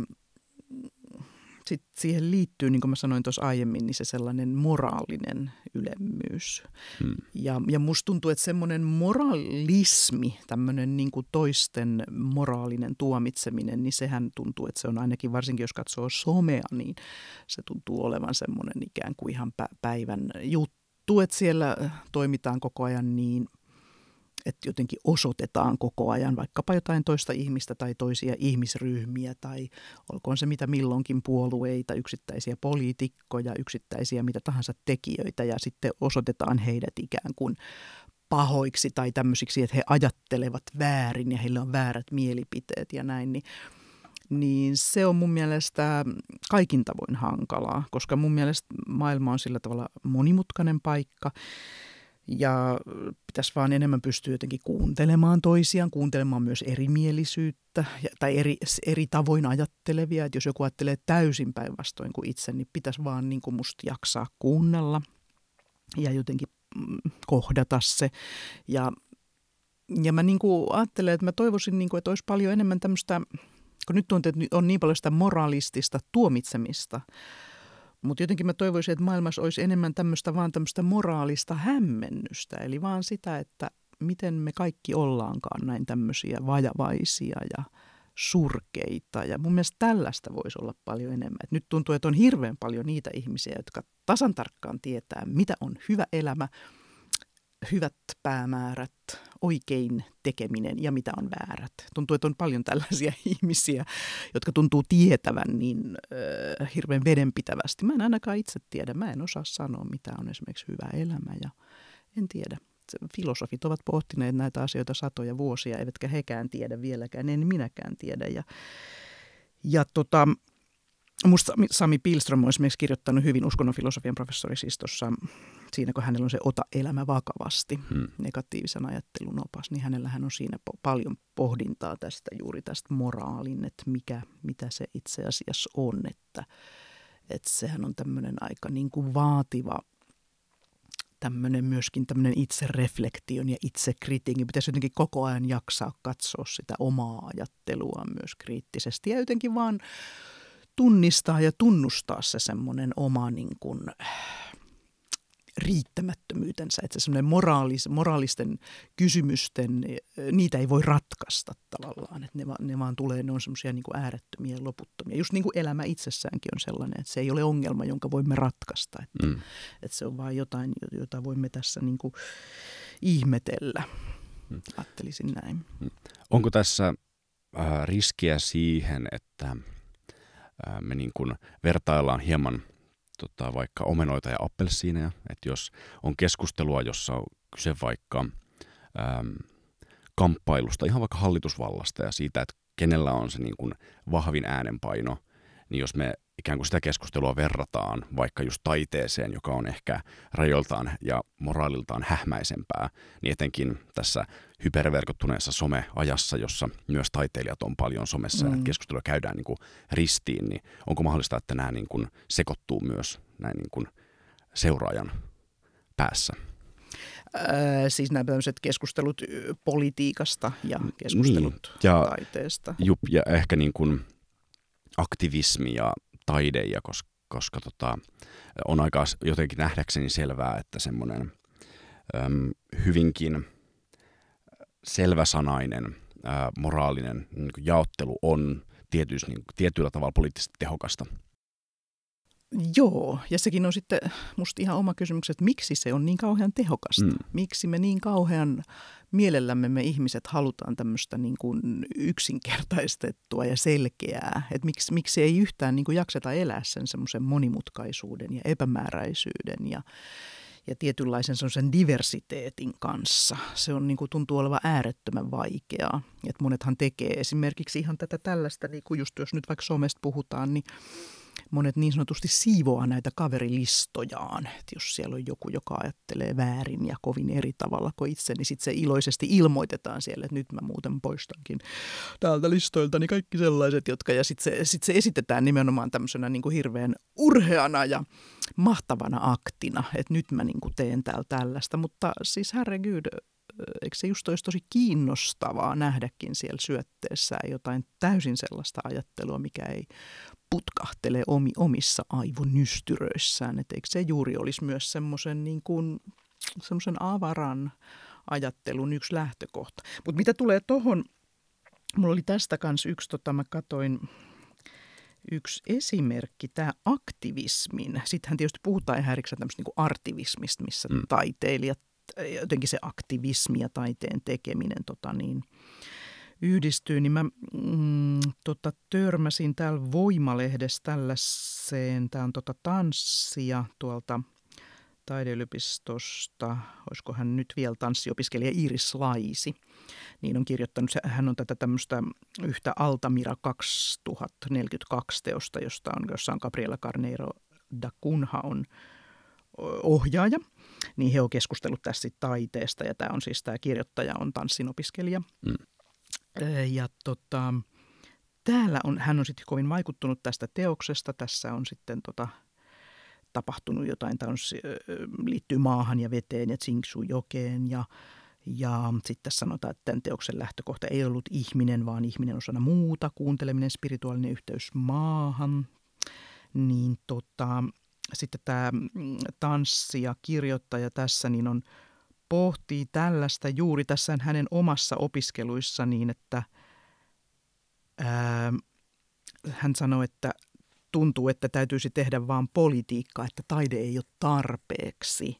sit siihen liittyy, niin kuin mä sanoin tuossa aiemmin, niin se sellainen moraalinen ylemmyys. Hmm. Ja, ja musta tuntuu, että semmoinen moralismi, tämmöinen niin kuin toisten moraalinen tuomitseminen, niin sehän tuntuu, että se on ainakin, varsinkin jos katsoo somea, niin se tuntuu olevan semmoinen ikään kuin ihan päivän juttu, että siellä toimitaan koko ajan niin että jotenkin osoitetaan koko ajan vaikkapa jotain toista ihmistä tai toisia ihmisryhmiä tai olkoon se mitä milloinkin puolueita, yksittäisiä poliitikkoja, yksittäisiä mitä tahansa tekijöitä ja sitten osoitetaan heidät ikään kuin pahoiksi tai tämmöisiksi, että he ajattelevat väärin ja heillä on väärät mielipiteet ja näin, niin niin se on mun mielestä kaikin tavoin hankalaa, koska mun mielestä maailma on sillä tavalla monimutkainen paikka ja pitäisi vaan enemmän pystyä jotenkin kuuntelemaan toisiaan, kuuntelemaan myös erimielisyyttä tai eri, eri tavoin ajattelevia. Että jos joku ajattelee täysin päinvastoin kuin itse, niin pitäisi vaan niin kuin musta jaksaa kuunnella ja jotenkin mm, kohdata se. Ja, ja mä niin kuin ajattelen, että mä toivoisin, niin kuin, että olisi paljon enemmän tämmöistä, kun nyt on, on niin paljon sitä moralistista tuomitsemista, mutta jotenkin mä toivoisin, että maailmassa olisi enemmän tämmöistä vaan tämmöistä moraalista hämmennystä. Eli vaan sitä, että miten me kaikki ollaankaan näin tämmöisiä vajavaisia ja surkeita. Ja mun mielestä tällaista voisi olla paljon enemmän. Et nyt tuntuu, että on hirveän paljon niitä ihmisiä, jotka tasan tarkkaan tietää, mitä on hyvä elämä – hyvät päämäärät, oikein tekeminen ja mitä on väärät. Tuntuu, että on paljon tällaisia *laughs* ihmisiä, jotka tuntuu tietävän niin äh, hirveän vedenpitävästi. Mä en ainakaan itse tiedä, mä en osaa sanoa, mitä on esimerkiksi hyvä elämä ja en tiedä. Filosofit ovat pohtineet näitä asioita satoja vuosia, eivätkä hekään tiedä vieläkään, en minäkään tiedä. Ja, ja tota, Musta Sami Pilström on esimerkiksi kirjoittanut hyvin uskonnonfilosofian professori siis tuossa, siinä kun hänellä on se ota elämä vakavasti, hmm. negatiivisen ajattelun opas, niin hänellähän on siinä po- paljon pohdintaa tästä juuri tästä moraalin, että mikä, mitä se itse asiassa on, että, että sehän on tämmöinen aika niin kuin vaativa tämmöinen myöskin tämmöinen itsereflektion ja itsekritiikin. Pitäisi jotenkin koko ajan jaksaa katsoa sitä omaa ajattelua myös kriittisesti ja jotenkin vaan tunnistaa ja tunnustaa se semmoinen oma niin kuin, riittämättömyytensä, että se moraalis, moraalisten kysymysten, niitä ei voi ratkaista tavallaan, että ne, va, ne vaan tulee, ne on semmoisia niin äärettömiä ja loputtomia. Just niin kuin elämä itsessäänkin on sellainen, että se ei ole ongelma, jonka voimme ratkaista, että, mm. että se on vaan jotain, jota voimme tässä niin kuin ihmetellä, mm. ajattelisin näin. Mm. Onko tässä äh, riskiä siihen, että me niin kuin vertaillaan hieman – tota, vaikka omenoita ja appelsiineja. Että jos on keskustelua, jossa on kyse vaikka äm, kamppailusta, ihan vaikka hallitusvallasta ja siitä, että kenellä on se niin kuin vahvin äänenpaino, niin jos me ikään kuin sitä keskustelua verrataan vaikka just taiteeseen, joka on ehkä rajoiltaan ja moraaliltaan hähmäisempää, niin etenkin tässä hyperverkottuneessa someajassa, jossa myös taiteilijat on paljon somessa mm. ja keskustelua käydään niin kuin ristiin, niin onko mahdollista, että nämä niin kuin sekoittuu myös näin niin kuin seuraajan päässä? Öö, siis nämä tämmöiset keskustelut politiikasta ja niin, keskustelut niin, ja, taiteesta. Jup, ja ehkä niin kuin aktivismi ja taide, ja koska, koska tota, on aika jotenkin nähdäkseni selvää, että semmoinen äm, hyvinkin selväsanainen ää, moraalinen niin jaottelu on tietysti, niin tietyllä tavalla poliittisesti tehokasta. Joo, ja sekin on sitten musta ihan oma kysymys, että miksi se on niin kauhean tehokasta? Mm. Miksi me niin kauhean mielellämme me ihmiset halutaan tämmöistä niin kuin yksinkertaistettua ja selkeää? Että miksi, miksi ei yhtään niin kuin jakseta elää sen semmoisen monimutkaisuuden ja epämääräisyyden ja, ja tietynlaisen sen diversiteetin kanssa. Se on niin kuin, tuntuu olevan äärettömän vaikeaa. Et monethan tekee esimerkiksi ihan tätä tällaista, niin kuin just jos nyt vaikka somesta puhutaan, niin monet niin sanotusti siivoaa näitä kaverilistojaan. Et jos siellä on joku, joka ajattelee väärin ja kovin eri tavalla kuin itse, niin sitten se iloisesti ilmoitetaan siellä, että nyt mä muuten poistankin täältä listoilta niin kaikki sellaiset, jotka, ja sitten se, sit se esitetään nimenomaan tämmöisenä niin kuin hirveän urheana ja mahtavana aktina, että nyt mä niin kuin teen täällä tällaista, mutta siis herregud, eikö se just olisi tosi kiinnostavaa nähdäkin siellä syötteessä jotain täysin sellaista ajattelua, mikä ei putkahtelee omi, omissa aivonystyröissään. Et eikö se juuri olisi myös semmoisen niin kuin, semmoisen avaran ajattelun yksi lähtökohta. Mutta mitä tulee tuohon, mulla oli tästä kanssa yksi, tota, mä katoin yksi esimerkki, tämä aktivismin. Sittenhän tietysti puhutaan ihan erikseen tämmöistä niin artivismista, missä mm. taiteilijat, jotenkin se aktivismi ja taiteen tekeminen tota niin, yhdistyy, niin mä mm, tota, törmäsin täällä Voimalehdessä tällaiseen, tämä on tota tanssia tuolta taideyliopistosta, olisiko hän nyt vielä tanssiopiskelija Iris Laisi, niin on kirjoittanut, hän on tätä tämmöistä yhtä Altamira 2042 teosta, josta on, jossa on Gabriela Carneiro da Cunha on ohjaaja, niin he on keskustellut tässä taiteesta ja tämä on siis tämä kirjoittaja on tanssinopiskelija. Mm. Ja tota, täällä on, hän on sitten kovin vaikuttunut tästä teoksesta. Tässä on sitten tota, tapahtunut jotain, tämä on, liittyy maahan ja veteen ja Tsingsujokeen ja ja sitten sanotaan, että tämän teoksen lähtökohta ei ollut ihminen, vaan ihminen osana muuta, kuunteleminen, spirituaalinen yhteys maahan. Niin tota, sitten tämä mm, tanssi ja kirjoittaja tässä niin on pohtii tällaista juuri tässä hänen omassa opiskeluissa niin, että ää, hän sanoi, että tuntuu, että täytyisi tehdä vaan politiikkaa, että taide ei ole tarpeeksi.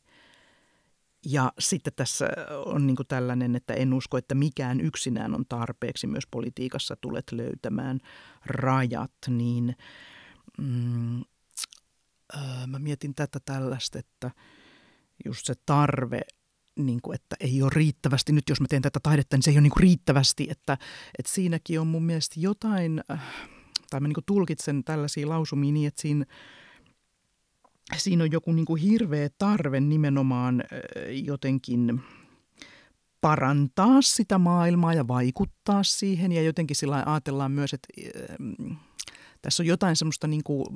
Ja sitten tässä on niin tällainen, että en usko, että mikään yksinään on tarpeeksi. Myös politiikassa tulet löytämään rajat, niin mm, ää, mä mietin tätä tällaista, että just se tarve niin kuin, että ei ole riittävästi, nyt jos mä teen tätä taidetta, niin se ei ole niin kuin riittävästi, että, että siinäkin on mun mielestä jotain, äh, tai mä niin kuin tulkitsen tällaisia lausumia niin, että siinä, siinä on joku niin kuin hirveä tarve nimenomaan äh, jotenkin parantaa sitä maailmaa ja vaikuttaa siihen, ja jotenkin sillä ajatellaan myös, että äh, tässä on jotain semmoista niin kuin,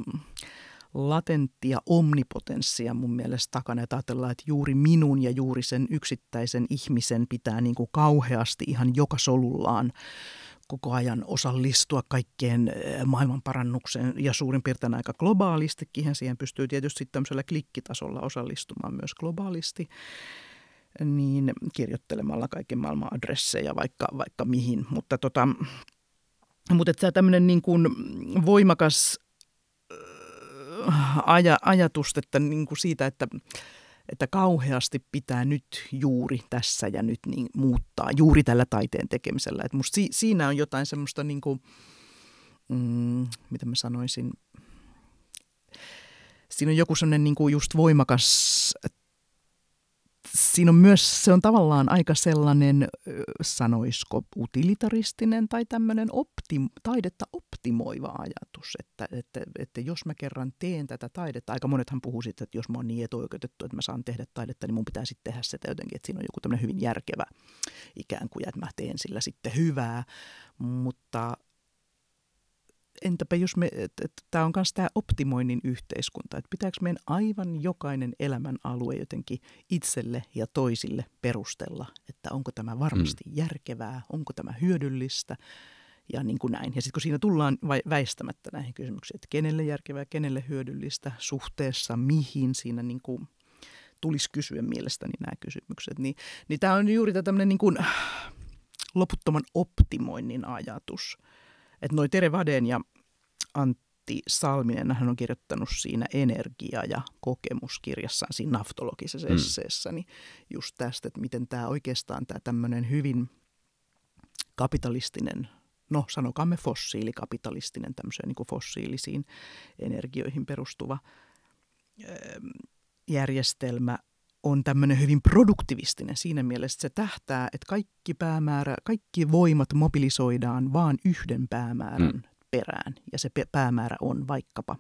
latenttia omnipotenssia mun mielestä takana, että ajatellaan, että juuri minun ja juuri sen yksittäisen ihmisen pitää niin kuin kauheasti ihan joka solullaan koko ajan osallistua kaikkeen eh, maailmanparannukseen ja suurin piirtein aika globaalistikin. Siihen pystyy tietysti tämmöisellä klikkitasolla osallistumaan myös globaalisti niin kirjoittelemalla kaiken maailman adresseja vaikka, vaikka mihin. Mutta, tota, mutta että tämmöinen niin kuin voimakas aja, ajatus että niin kuin siitä, että että kauheasti pitää nyt juuri tässä ja nyt niin muuttaa, juuri tällä taiteen tekemisellä. Että musta si, siinä on jotain semmoista, niin kuin, mm, mitä mä sanoisin, siinä on joku sellainen niin kuin just voimakas siinä on myös, se on tavallaan aika sellainen, sanoisiko, utilitaristinen tai tämmöinen optim, taidetta optimoiva ajatus, että, että, että jos mä kerran teen tätä taidetta, aika monethan puhuu sitten, että jos mä oon niin etuoikeutettu, että mä saan tehdä taidetta, niin mun pitää sitten tehdä sitä jotenkin, että siinä on joku tämmöinen hyvin järkevä ikään kuin, että mä teen sillä sitten hyvää, mutta entäpä jos me, tämä on myös tämä optimoinnin yhteiskunta, että pitääkö meidän aivan jokainen elämän alue jotenkin itselle ja toisille perustella, että onko tämä varmasti mm. järkevää, onko tämä hyödyllistä ja niin kuin näin. Ja sitten kun siinä tullaan väistämättä näihin kysymyksiin, että kenelle järkevää, kenelle hyödyllistä, suhteessa mihin siinä niin kuin tulisi kysyä mielestäni nämä kysymykset, niin, niin tämä on juuri tämmöinen niin kuin loputtoman optimoinnin ajatus – että noi Tere Vaden ja Antti Salminen, hän on kirjoittanut siinä energia- ja kokemuskirjassaan, siinä naftologisessa mm. esseessä, niin just tästä, että miten tämä oikeastaan tämä tämmöinen hyvin kapitalistinen, no sanokaamme fossiilikapitalistinen, tämmöiseen niin fossiilisiin energioihin perustuva järjestelmä on tämmöinen hyvin produktivistinen siinä mielessä, että se tähtää, että kaikki päämäärä, kaikki voimat mobilisoidaan vaan yhden päämäärän mm. perään. Ja se päämäärä on vaikkapa,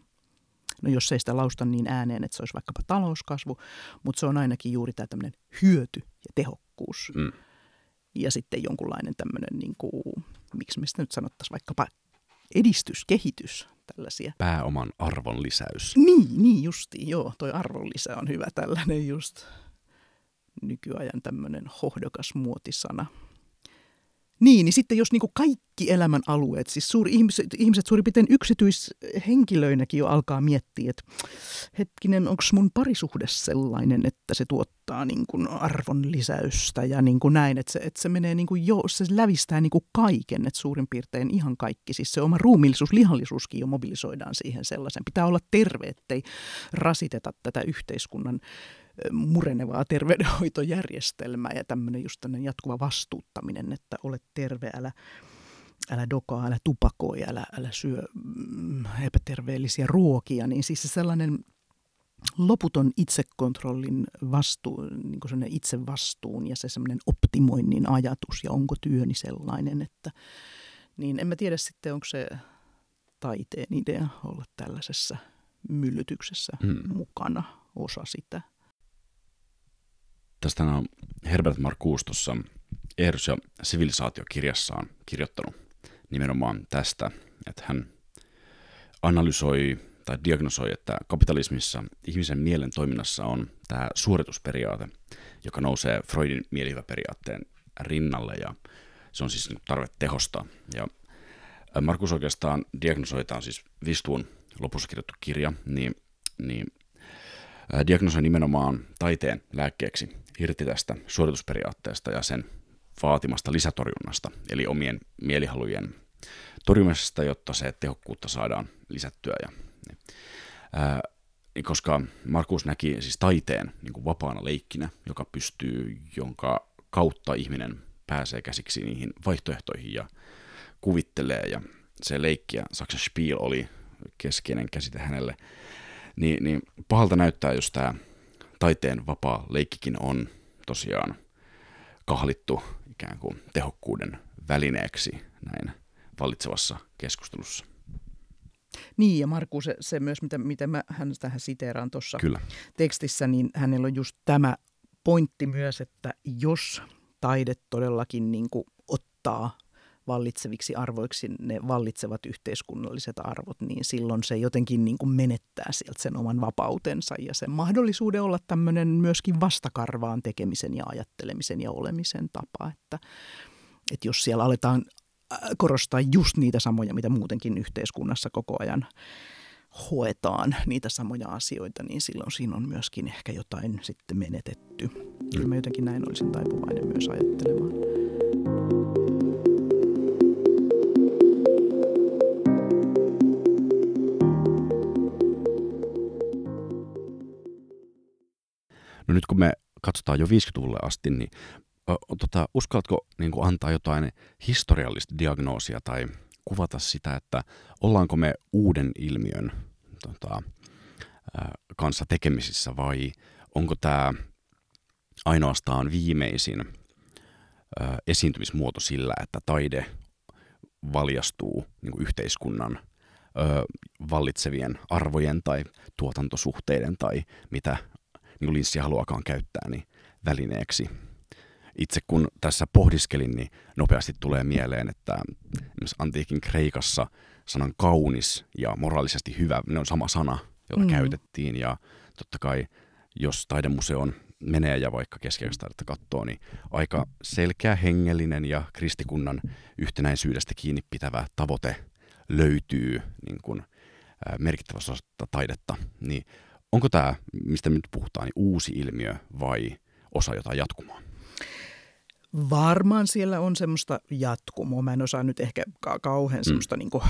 no jos ei sitä lausta niin ääneen, että se olisi vaikkapa talouskasvu, mutta se on ainakin juuri tämä tämmöinen hyöty ja tehokkuus. Mm. Ja sitten jonkunlainen tämmöinen, niin kuin, miksi me sitä nyt sanottaisiin, vaikkapa edistys, kehitys, tällaisia. Pääoman arvon lisäys. Niin, niin justi, joo, toi arvonlisä on hyvä tällainen just nykyajan tämmöinen hohdokas muotisana. Niin, niin sitten jos niin kuin kaikki elämän alueet, siis suuri ihmiset, ihmiset suurin piirtein yksityishenkilöinäkin jo alkaa miettiä, että hetkinen, onko mun parisuhde sellainen, että se tuottaa niin kuin arvon lisäystä ja niin kuin näin, että se, että se menee niin kuin jo, se lävistää niin kuin kaiken, että suurin piirtein ihan kaikki, siis se oma ruumillisuus, lihallisuuskin jo mobilisoidaan siihen sellaisen. Pitää olla terve, ettei rasiteta tätä yhteiskunnan murenevaa terveydenhoitojärjestelmää ja tämmöinen just jatkuva vastuuttaminen, että olet terve, älä, älä dokaa, älä tupakoi, älä, älä syö mm, epäterveellisiä ruokia, niin siis se sellainen loputon itsekontrollin vastuu, niin kuin itsevastuun ja se semmoinen optimoinnin ajatus ja onko työni sellainen, että niin en mä tiedä sitten, onko se taiteen idea olla tällaisessa myllytyksessä hmm. mukana osa sitä. Tästä on Herbert Marcuse tuossa Ehdus ja sivilisaatiokirjassaan kirjoittanut nimenomaan tästä, että hän analysoi tai diagnosoi, että kapitalismissa ihmisen mielen toiminnassa on tämä suoritusperiaate, joka nousee Freudin mielihyväperiaatteen rinnalle ja se on siis tarve tehostaa. Ja Markus oikeastaan diagnosoi, tämä on siis Vistuun lopussa kirjoittu kirja, niin, niin diagnosoi nimenomaan taiteen lääkkeeksi irti tästä suoritusperiaatteesta ja sen vaatimasta lisätorjunnasta, eli omien mielihalujen torjumisesta, jotta se tehokkuutta saadaan lisättyä. Ja, niin. ää, koska Markus näki siis taiteen niin kuin vapaana leikkinä, joka pystyy, jonka kautta ihminen pääsee käsiksi niihin vaihtoehtoihin ja kuvittelee, ja se leikki ja Saksan Spiel oli keskeinen käsite hänelle, niin, niin pahalta näyttää, jos tämä taiteen vapaa leikkikin on tosiaan kahlittu ikään kuin tehokkuuden välineeksi näin vallitsevassa keskustelussa. Niin, ja Markku, se, se myös, mitä, mitä mä hän tähän siteeraan tuossa tekstissä, niin hänellä on just tämä pointti myös, että jos taide todellakin niin kuin ottaa vallitseviksi arvoiksi ne vallitsevat yhteiskunnalliset arvot, niin silloin se jotenkin niin kuin menettää sieltä sen oman vapautensa ja sen mahdollisuuden olla tämmöinen myöskin vastakarvaan tekemisen ja ajattelemisen ja olemisen tapa. Että, että jos siellä aletaan korostaa just niitä samoja, mitä muutenkin yhteiskunnassa koko ajan hoetaan niitä samoja asioita, niin silloin siinä on myöskin ehkä jotain sitten menetetty. Kyllä mä jotenkin näin olisin taipuvainen myös ajattelemaan. No nyt kun me katsotaan jo 50-luvulle asti, niin tota, uskallatko niin kuin antaa jotain historiallista diagnoosia tai kuvata sitä, että ollaanko me uuden ilmiön tota, kanssa tekemisissä vai onko tämä ainoastaan viimeisin esiintymismuoto sillä, että taide valjastuu niin kuin yhteiskunnan ö, vallitsevien arvojen tai tuotantosuhteiden tai mitä niin linssi haluakaan käyttää niin välineeksi. Itse kun tässä pohdiskelin, niin nopeasti tulee mieleen, että antiikin Kreikassa sanan kaunis ja moraalisesti hyvä, ne on sama sana, jota mm. käytettiin. Ja totta kai, jos taidemuseon menee ja vaikka keskiaikaista katsoo, niin aika selkeä hengellinen ja kristikunnan yhtenäisyydestä kiinni pitävä tavoite löytyy niin kuin, merkittävässä osasta taidetta. Niin onko tämä, mistä nyt puhutaan, niin uusi ilmiö vai osa jotain jatkumaa? Varmaan siellä on semmoista jatkumoa. Mä en osaa nyt ehkä ka- kauhean mm. semmoista niin kuin,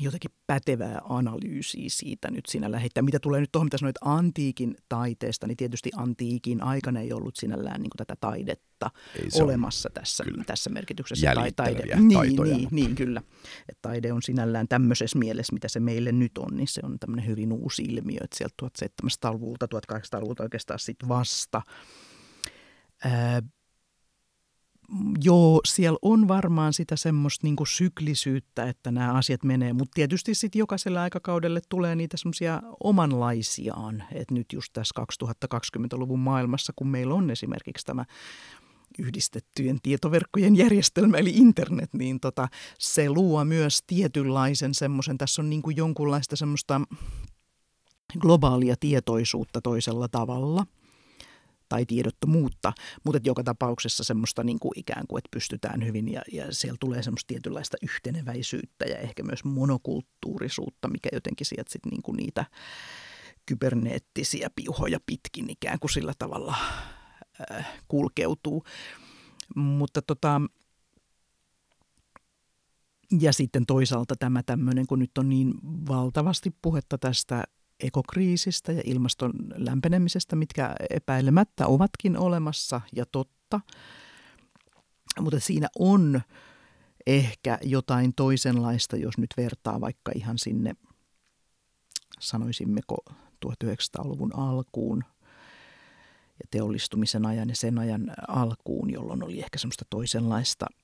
jotenkin pätevää analyysiä siitä nyt siinä lähettää. Mitä tulee nyt tuohon, mitä sanoit antiikin taiteesta, niin tietysti antiikin aikana ei ollut sinällään niin tätä taidetta ei olemassa tässä, tässä merkityksessä. Tai taide. Niin, niin, niin, kyllä. Et taide on sinällään tämmöisessä mielessä, mitä se meille nyt on, niin se on tämmöinen hyvin uusi ilmiö, että sieltä 1700-luvulta, 1800-luvulta oikeastaan sitten vasta – Ää, joo, siellä on varmaan sitä semmoista niin syklisyyttä, että nämä asiat menee, mutta tietysti sitten jokaiselle aikakaudelle tulee niitä semmoisia omanlaisiaan, että nyt just tässä 2020-luvun maailmassa, kun meillä on esimerkiksi tämä yhdistettyjen tietoverkkojen järjestelmä eli internet, niin tota, se luo myös tietynlaisen semmoisen, tässä on niin kuin jonkunlaista semmoista globaalia tietoisuutta toisella tavalla – tai tiedottomuutta, mutta joka tapauksessa semmoista niin kuin ikään kuin, että pystytään hyvin ja, ja siellä tulee semmoista tietynlaista yhteneväisyyttä ja ehkä myös monokulttuurisuutta, mikä jotenkin sieltä sitten niin kuin niitä kyberneettisiä piuhoja pitkin ikään kuin sillä tavalla äh, kulkeutuu. Mutta tota, ja sitten toisaalta tämä tämmöinen, kun nyt on niin valtavasti puhetta tästä ekokriisistä ja ilmaston lämpenemisestä, mitkä epäilemättä ovatkin olemassa ja totta. Mutta siinä on ehkä jotain toisenlaista, jos nyt vertaa vaikka ihan sinne, sanoisimmeko 1900-luvun alkuun ja teollistumisen ajan ja sen ajan alkuun, jolloin oli ehkä semmoista toisenlaista –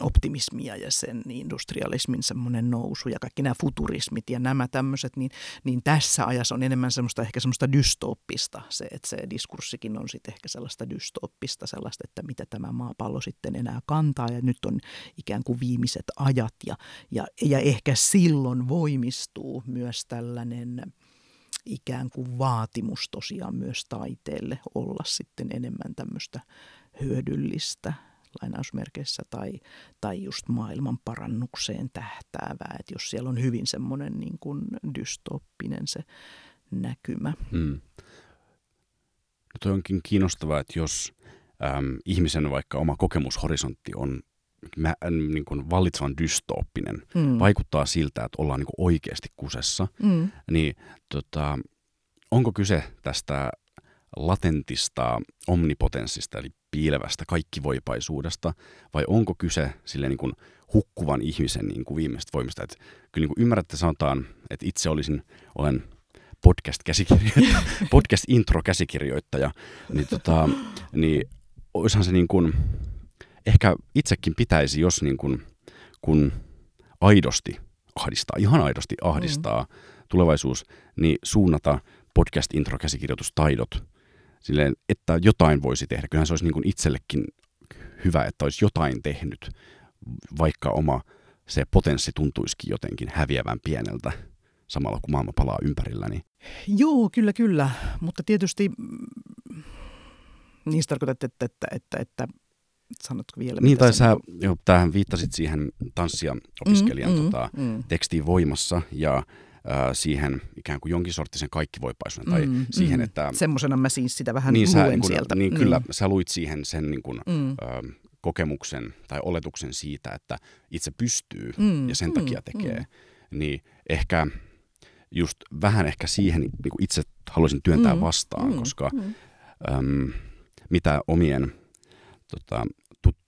optimismia ja sen industrialismin semmoinen nousu ja kaikki nämä futurismit ja nämä tämmöiset, niin, niin tässä ajassa on enemmän semmoista ehkä semmoista dystooppista se, että se diskurssikin on sitten ehkä sellaista dystooppista, sellaista, että mitä tämä maapallo sitten enää kantaa ja nyt on ikään kuin viimeiset ajat ja, ja, ja ehkä silloin voimistuu myös tällainen ikään kuin vaatimus tosiaan myös taiteelle olla sitten enemmän tämmöistä hyödyllistä lainausmerkeissä tai, tai just maailman parannukseen tähtäävää, että jos siellä on hyvin semmoinen niin kuin dystoppinen se näkymä. Hmm. No toi onkin kiinnostavaa, että jos äm, ihmisen vaikka oma kokemushorisontti on mä, niin kuin vallitsevan dystooppinen, mm. vaikuttaa siltä, että ollaan niin kuin oikeasti kusessa, mm. niin tota, onko kyse tästä latentista omnipotenssista, eli piilevästä kaikkivoipaisuudesta, vai onko kyse sille niin kuin hukkuvan ihmisen niin kuin viimeistä voimista? Että kyllä niin kuin ymmärrätte, sanotaan, että itse olisin, olen podcast-käsikirjoittaja, *laughs* podcast-intro-käsikirjoittaja, niin, tota, niin olisihan se niin kuin, ehkä itsekin pitäisi, jos niin kuin, kun aidosti ahdistaa, ihan aidosti ahdistaa mm. tulevaisuus, niin suunnata podcast-intro-käsikirjoitustaidot silleen, että jotain voisi tehdä. Kyllähän se olisi niin kuin itsellekin hyvä, että olisi jotain tehnyt, vaikka oma se potenssi tuntuisikin jotenkin häviävän pieneltä samalla kun maailma palaa ympärilläni. Joo, kyllä, kyllä. Mutta tietysti mm, niistä tarkoitat, että, että, että, että sanotko vielä? Niin, tai sä niinku- jo, tähän viittasit siihen tanssia opiskelijan Mm, mm, tota, mm. tekstiin voimassa ja siihen ikään kuin jonkin sorttisen kaikkivoipaisuuden tai Mm, siihen, mm. että... Semmosena mä siis sitä vähän niin, luen sä, niin, kun, sieltä. niin kyllä, sä luit siihen sen niin kuin, Mm. ö, kokemuksen tai oletuksen siitä, että itse pystyy Mm, ja sen mm, takia tekee, mm. niin ehkä just vähän ehkä siihen niin kuin itse haluaisin työntää Mm, vastaan, mm, koska mm. äm, mitä omien tota,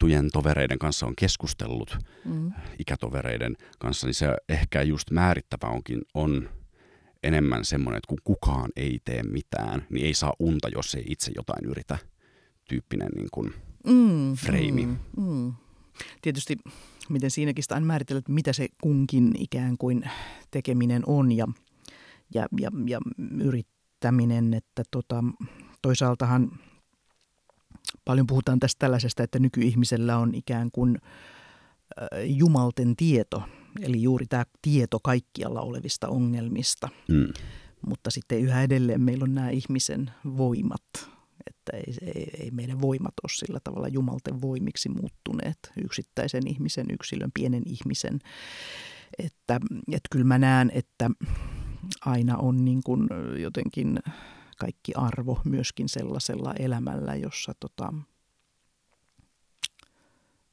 tuttujen tovereiden kanssa on keskustellut, Mm. ikätovereiden kanssa, niin se ehkä just määrittävä onkin, on enemmän semmoinen, että kun kukaan ei tee mitään, niin ei saa unta, jos ei itse jotain yritä, tyyppinen niin kuin, Mm, freimi. Mm, mm. Tietysti miten siinäkin sitä aina määritellä, että mitä se kunkin ikään kuin tekeminen on ja, ja, ja, ja yrittäminen, että tota, toisaaltahan paljon puhutaan tästä tällaisesta, että nykyihmisellä on ikään kuin jumalten tieto, eli juuri tämä tieto kaikkialla olevista ongelmista, mm, mutta sitten yhä edelleen meillä on nämä ihmisen voimat, että ei, ei, ei meidän voimat ole sillä tavalla jumalten voimiksi muuttuneet yksittäisen ihmisen, yksilön, pienen ihmisen. Että, että kyllä mä näen, että aina on niin kuin jotenkin kaikki arvo myöskin sellaisella elämällä, jossa tota,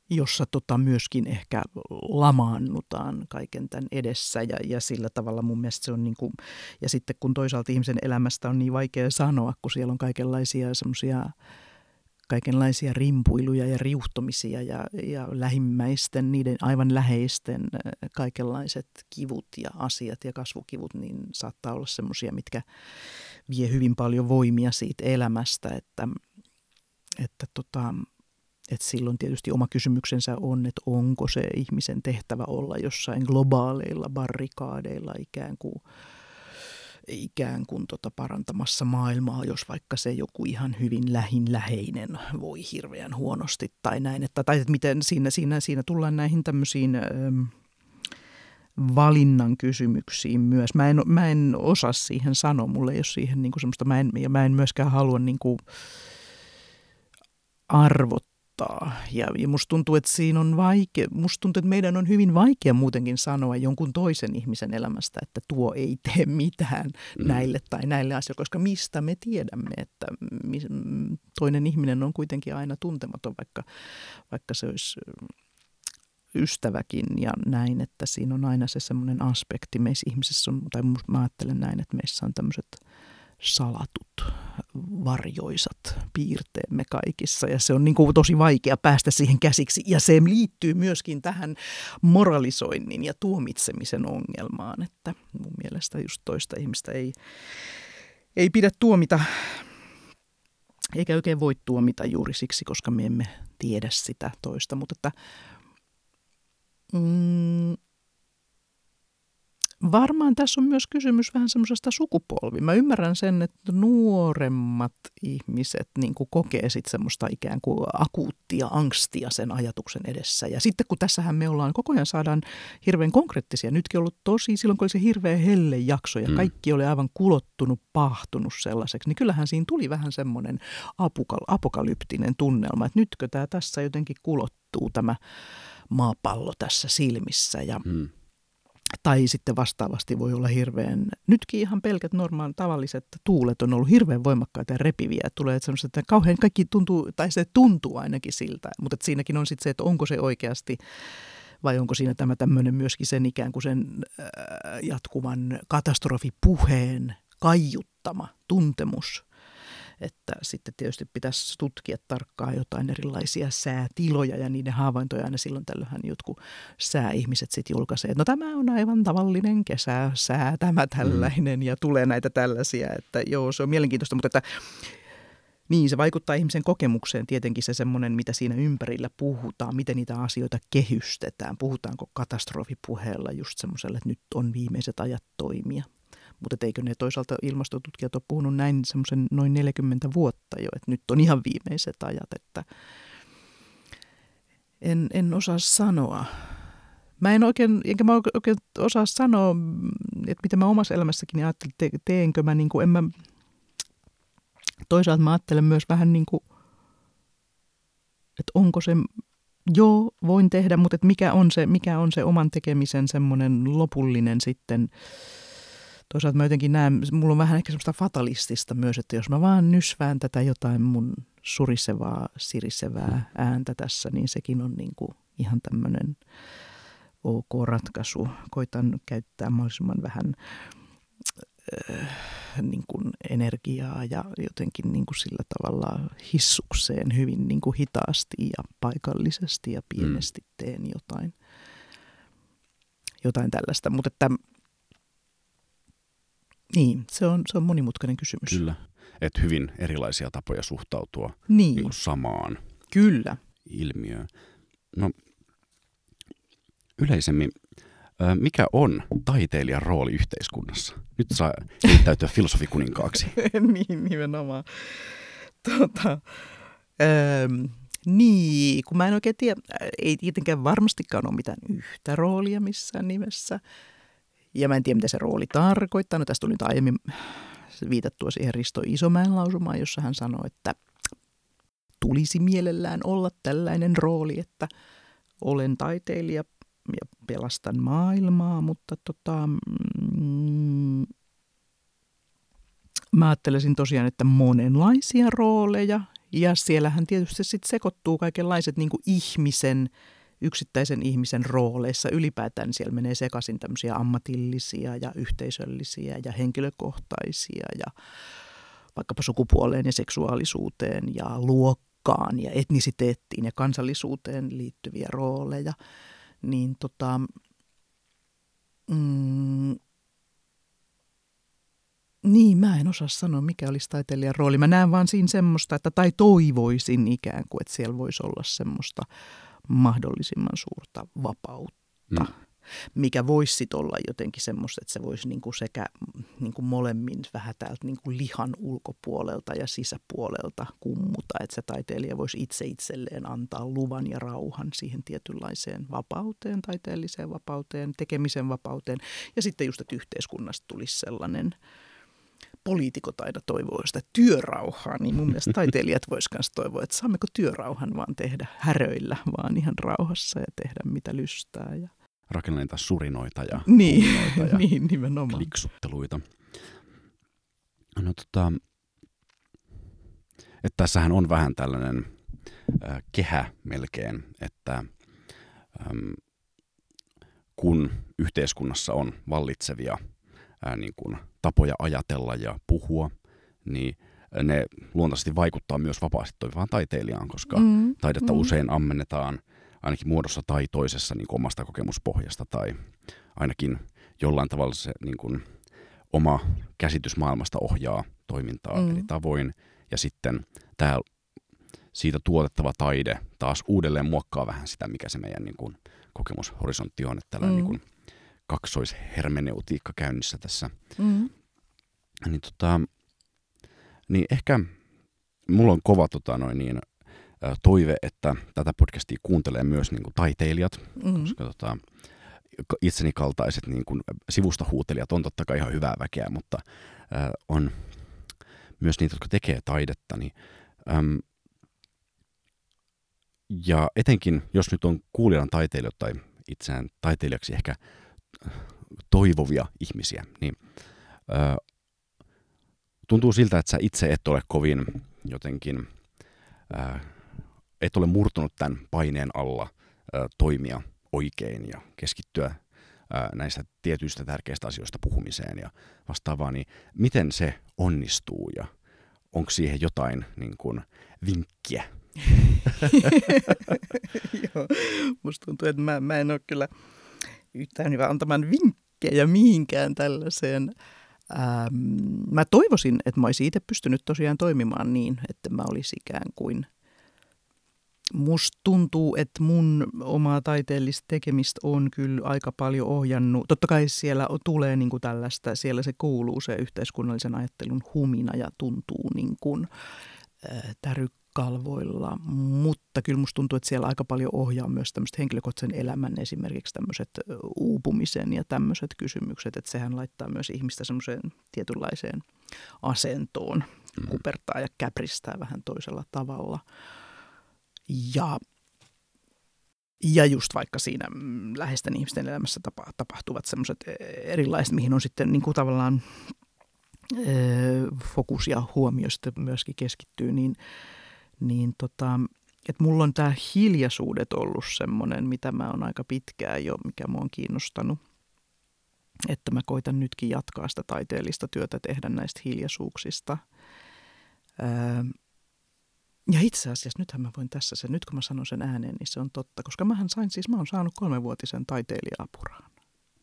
jossa tota myöskin ehkä lamaannutaan kaiken tämän edessä ja, ja sillä tavalla mun mielestä se on niin kuin, ja sitten kun toisaalta ihmisen elämästä on niin vaikea sanoa, kun siellä on kaikenlaisia semmoisia kaikenlaisia rimpuiluja ja riuhtomisia ja, ja lähimmäisten, niiden aivan läheisten äh, kaikenlaiset kivut ja asiat ja kasvukivut, niin saattaa olla semmoisia, mitkä vie hyvin paljon voimia siitä elämästä, että, että tota, et silloin tietysti oma kysymyksensä on, että onko se ihmisen tehtävä olla jossain globaaleilla barrikaadeilla ikään kuin, ikään kuin tota parantamassa maailmaa, jos vaikka se joku ihan hyvin lähin läheinen voi hirveän huonosti tai näin. Että, tai että miten siinä, siinä, siinä tullaan näihin tämmöisiin valinnan kysymyksiin myös. Mä en, mä en osaa siihen sanoa, mulle ei ole siihen niin kuin semmoista, mä en, ja mä en myöskään halua niin kuin arvottaa. Ja, ja musta tuntuu, että siinä on vaikea, musta tuntuu, että meidän on hyvin vaikea muutenkin sanoa jonkun toisen ihmisen elämästä, että tuo ei tee mitään Mm. näille tai näille asioille, koska mistä me tiedämme, että toinen ihminen on kuitenkin aina tuntematon, vaikka, vaikka se olisi ystäväkin ja näin, että siinä on aina se semmoinen aspekti meissä ihmisissä on, tai mä ajattelen näin, että meissä on tämmöiset salatut, varjoisat piirteemme kaikissa. Ja se on niin kuin tosi vaikea päästä siihen käsiksi. Ja se liittyy myöskin tähän moralisoinnin ja tuomitsemisen ongelmaan, että mun mielestä just toista ihmistä ei, ei pidä tuomita eikä oikein voi tuomita juuri siksi, koska me emme tiedä sitä toista, mutta että mm, Varmaan tässä on myös kysymys vähän semmoisesta sukupolvi. Mä ymmärrän sen, että nuoremmat ihmiset niin kuin kokee sit semmoista ikään kuin akuuttia angstia sen ajatuksen edessä. Ja sitten kun tässähän me ollaan, koko ajan saadaan hirveän konkreettisia. Nytkin ollut tosi, silloin kun oli se hirveä helle jakso ja Mm. kaikki oli aivan kulottunut, pahtunut sellaiseksi, niin kyllähän siinä tuli vähän semmoinen apokal- apokalyptinen tunnelma, että nytkö tämä tässä jotenkin kulottuu tämä maapallo tässä silmissä ja Mm. tai sitten vastaavasti voi olla hirveän, nytkin ihan pelkät normaal tavalliset tuulet on ollut hirveän voimakkaita ja repiviä. Tulee semmoiset, että kauhean kaikki tuntuu, tai se tuntuu ainakin siltä, mutta että siinäkin on sitten se, että onko se oikeasti vai onko siinä tämä tämmöinen myöskin sen ikään kuin sen äh, jatkuvan katastrofipuheen kaiuttama tuntemus. Että sitten tietysti pitäisi tutkia tarkkaan jotain erilaisia säätiloja ja niiden havaintoja. Aina silloin tällöinhän jotkut sääihmiset sitten julkaisee, että no tämä on aivan tavallinen kesäsää, tämä tällainen ja tulee näitä tällaisia. Että joo, se on mielenkiintoista, mutta että niin, se vaikuttaa ihmisen kokemukseen tietenkin se semmoinen, mitä siinä ympärillä puhutaan, miten niitä asioita kehystetään. Puhutaanko katastrofipuheella just semmoiselle, että nyt on viimeiset ajat toimia. Mutta eikö ne toisaalta ilmastotutkijat ole puhunut näin semmoisen noin 40 vuotta jo, että nyt on ihan viimeiset ajat, että en, en osaa sanoa. Mä en oikein, enkä mä oikein osaa sanoa, että mitä mä omassa elämässäkin ajattelin, te, teenkö mä, niin kuin, en mä, toisaalta mä ajattelen myös vähän niin kuin että onko se, joo, voin tehdä, mutta että mikä, on se, mikä on se oman tekemisen semmoinen lopullinen sitten, toisaalta mä jotenkin näen, mulla on vähän ehkä semmoista fatalistista myös, että jos mä vaan nysvään tätä jotain mun surisevaa, sirisevää ääntä tässä, niin sekin on niin kuin ihan tämmöinen ok ratkaisu. Koitan käyttää mahdollisimman vähän äh, niin kuin energiaa ja jotenkin niin kuin sillä tavalla hissukseen hyvin niin kuin hitaasti ja paikallisesti ja pienesti mm. teen jotain, jotain tällaista. Mutta että, niin, se on, se on monimutkainen kysymys. Kyllä, että hyvin erilaisia tapoja suhtautua niin. Niin samaan Kyllä. ilmiöön. No, yleisemmin, mikä on taiteilijan rooli yhteiskunnassa? Nyt saa heittäytyä *laughs* filosofikuninkaaksi. *laughs* niin, nimenomaan. Tota, ähm, niin, kun mä en oikein tiedä, ei tietenkään varmastikaan ole mitään yhtä roolia missään nimessä. Ja mä en tiedä, mitä se rooli tarkoittaa. No tästä tuli nyt aiemmin viitattua siihen Risto Isomäen lausumaan, jossa hän sanoi, että tulisi mielellään olla tällainen rooli, että olen taiteilija ja pelastan maailmaa, mutta tota, mm, mä ajattelisin tosiaan, että monenlaisia rooleja ja siellähän tietysti sitten sekoittuu kaikenlaiset niin ihmisen, yksittäisen ihmisen rooleissa. Ylipäätään siellä menee sekaisin tämmöisiä ammatillisia ja yhteisöllisiä ja henkilökohtaisia ja vaikkapa sukupuoleen ja seksuaalisuuteen ja luokkaan ja etnisiteettiin ja kansallisuuteen liittyviä rooleja niin tota, mm, niin, mä en osaa sanoa, mikä olisi taiteilijan rooli. Mä näen vaan siinä semmoista, että tai toivoisin ikään kuin, että siellä voisi olla semmoista mahdollisimman suurta vapautta. Mm mikä voisi sitten olla jotenkin semmoista, että se voisi niinku sekä niinku molemmin vähän täältä niinku lihan ulkopuolelta ja sisäpuolelta kummuta, että se taiteilija voisi itse itselleen antaa luvan ja rauhan siihen tietynlaiseen vapauteen, taiteelliseen vapauteen, tekemisen vapauteen. Ja sitten just, että yhteiskunnasta tulisi sellainen, poliitikot aina toivoo sitä työrauhaa, niin mun mielestä taiteilijat vois myös toivoa, että saammeko työrauhan vaan tehdä häröillä, vaan ihan rauhassa ja tehdä mitä lystää. Ja rakennella niitä surinoita ja, niin, ja *laughs* niin, nimenomaan. kliksutteluita. No tota, että tässähän on vähän tällainen äh, kehä melkein, että ähm, kun yhteiskunnassa on vallitsevia äh, niin kuin tapoja ajatella ja puhua, niin ne luontaisesti vaikuttaa myös vapaasti toimivaan taiteilijaan, koska mm, taidetta mm. usein ammennetaan – ainakin muodossa tai toisessa niin kuin omasta kokemuspohjasta tai ainakin jollain tavalla se niin kuin, oma käsitys maailmasta ohjaa toimintaa mm. eri tavoin. Ja sitten tämä siitä tuotettava taide taas uudelleen muokkaa vähän sitä, mikä se meidän niin kuin, kokemushorisontti on. Että mm. niin kuin, kaksoishermeneutiikka käynnissä tässä. Mm. Niin, tota, niin ehkä mulla on kova tota, noin, niin, toive, että tätä podcastia kuuntelee myös niin kuin taiteilijat, mm-hmm. koska tota, itseni kaltaiset niin kuin sivusta huutelijat on totta kai ihan hyvää väkeä, mutta äh, on myös niitä, jotka tekee taidetta. Niin, äm, ja etenkin, jos nyt on kuulijan taiteilijoita tai itseään taiteilijaksi ehkä toivovia ihmisiä, niin äh, tuntuu siltä, että sä itse et ole kovin jotenkin äh, et ole murtunut tämän paineen alla ä, toimia oikein ja keskittyä näistä tietyistä tärkeistä asioista puhumiseen ja vastaavaa, niin miten se onnistuu ja onko siihen jotain niin kuin, vinkkiä? *laughs* Joo, musta tuntuu, että mä, mä en ole kyllä yhtään hyvä antamaan vinkkejä mihinkään tällaiseen. Ähm, mä toivoisin, että mä olisin itse pystynyt tosiaan toimimaan niin, että mä olisin ikään kuin – musta tuntuu, että mun omaa taiteellista tekemistä on kyllä aika paljon ohjannut. Totta kai siellä tulee niin kuin tällaista, siellä se kuuluu se yhteiskunnallisen ajattelun humina ja tuntuu niin kuin, äh, tärykalvoilla, mutta kyllä musta tuntuu, että siellä aika paljon ohjaa myös tämmöistä henkilökohtaisen elämän esimerkiksi tämmöiset uupumisen ja tämmöiset kysymykset, että sehän laittaa myös ihmistä semmoiseen tietynlaiseen asentoon, mm. kupertaa ja käpristää vähän toisella tavalla – Ja, ja just vaikka siinä mm, läheisten ihmisten elämässä tapa, tapahtuvat semmoiset e, erilaiset, mihin on sitten niin kuin tavallaan fokus ja huomio sitten myöskin keskittyy, niin, niin tota, että mulla on tämä hiljaisuudet ollut semmoinen, mitä mä oon aika pitkään jo, mikä mua on kiinnostanut. Että mä koitan nytkin jatkaa sitä taiteellista työtä, tehdä näistä hiljaisuuksista. Öö, ja itse asiassa nythän mä voin tässä sen, nyt kun mä sanon sen ääneen, niin se on totta. Koska mähän sain siis, mä oon saanut kolmenvuotisen taiteilija-apuraan.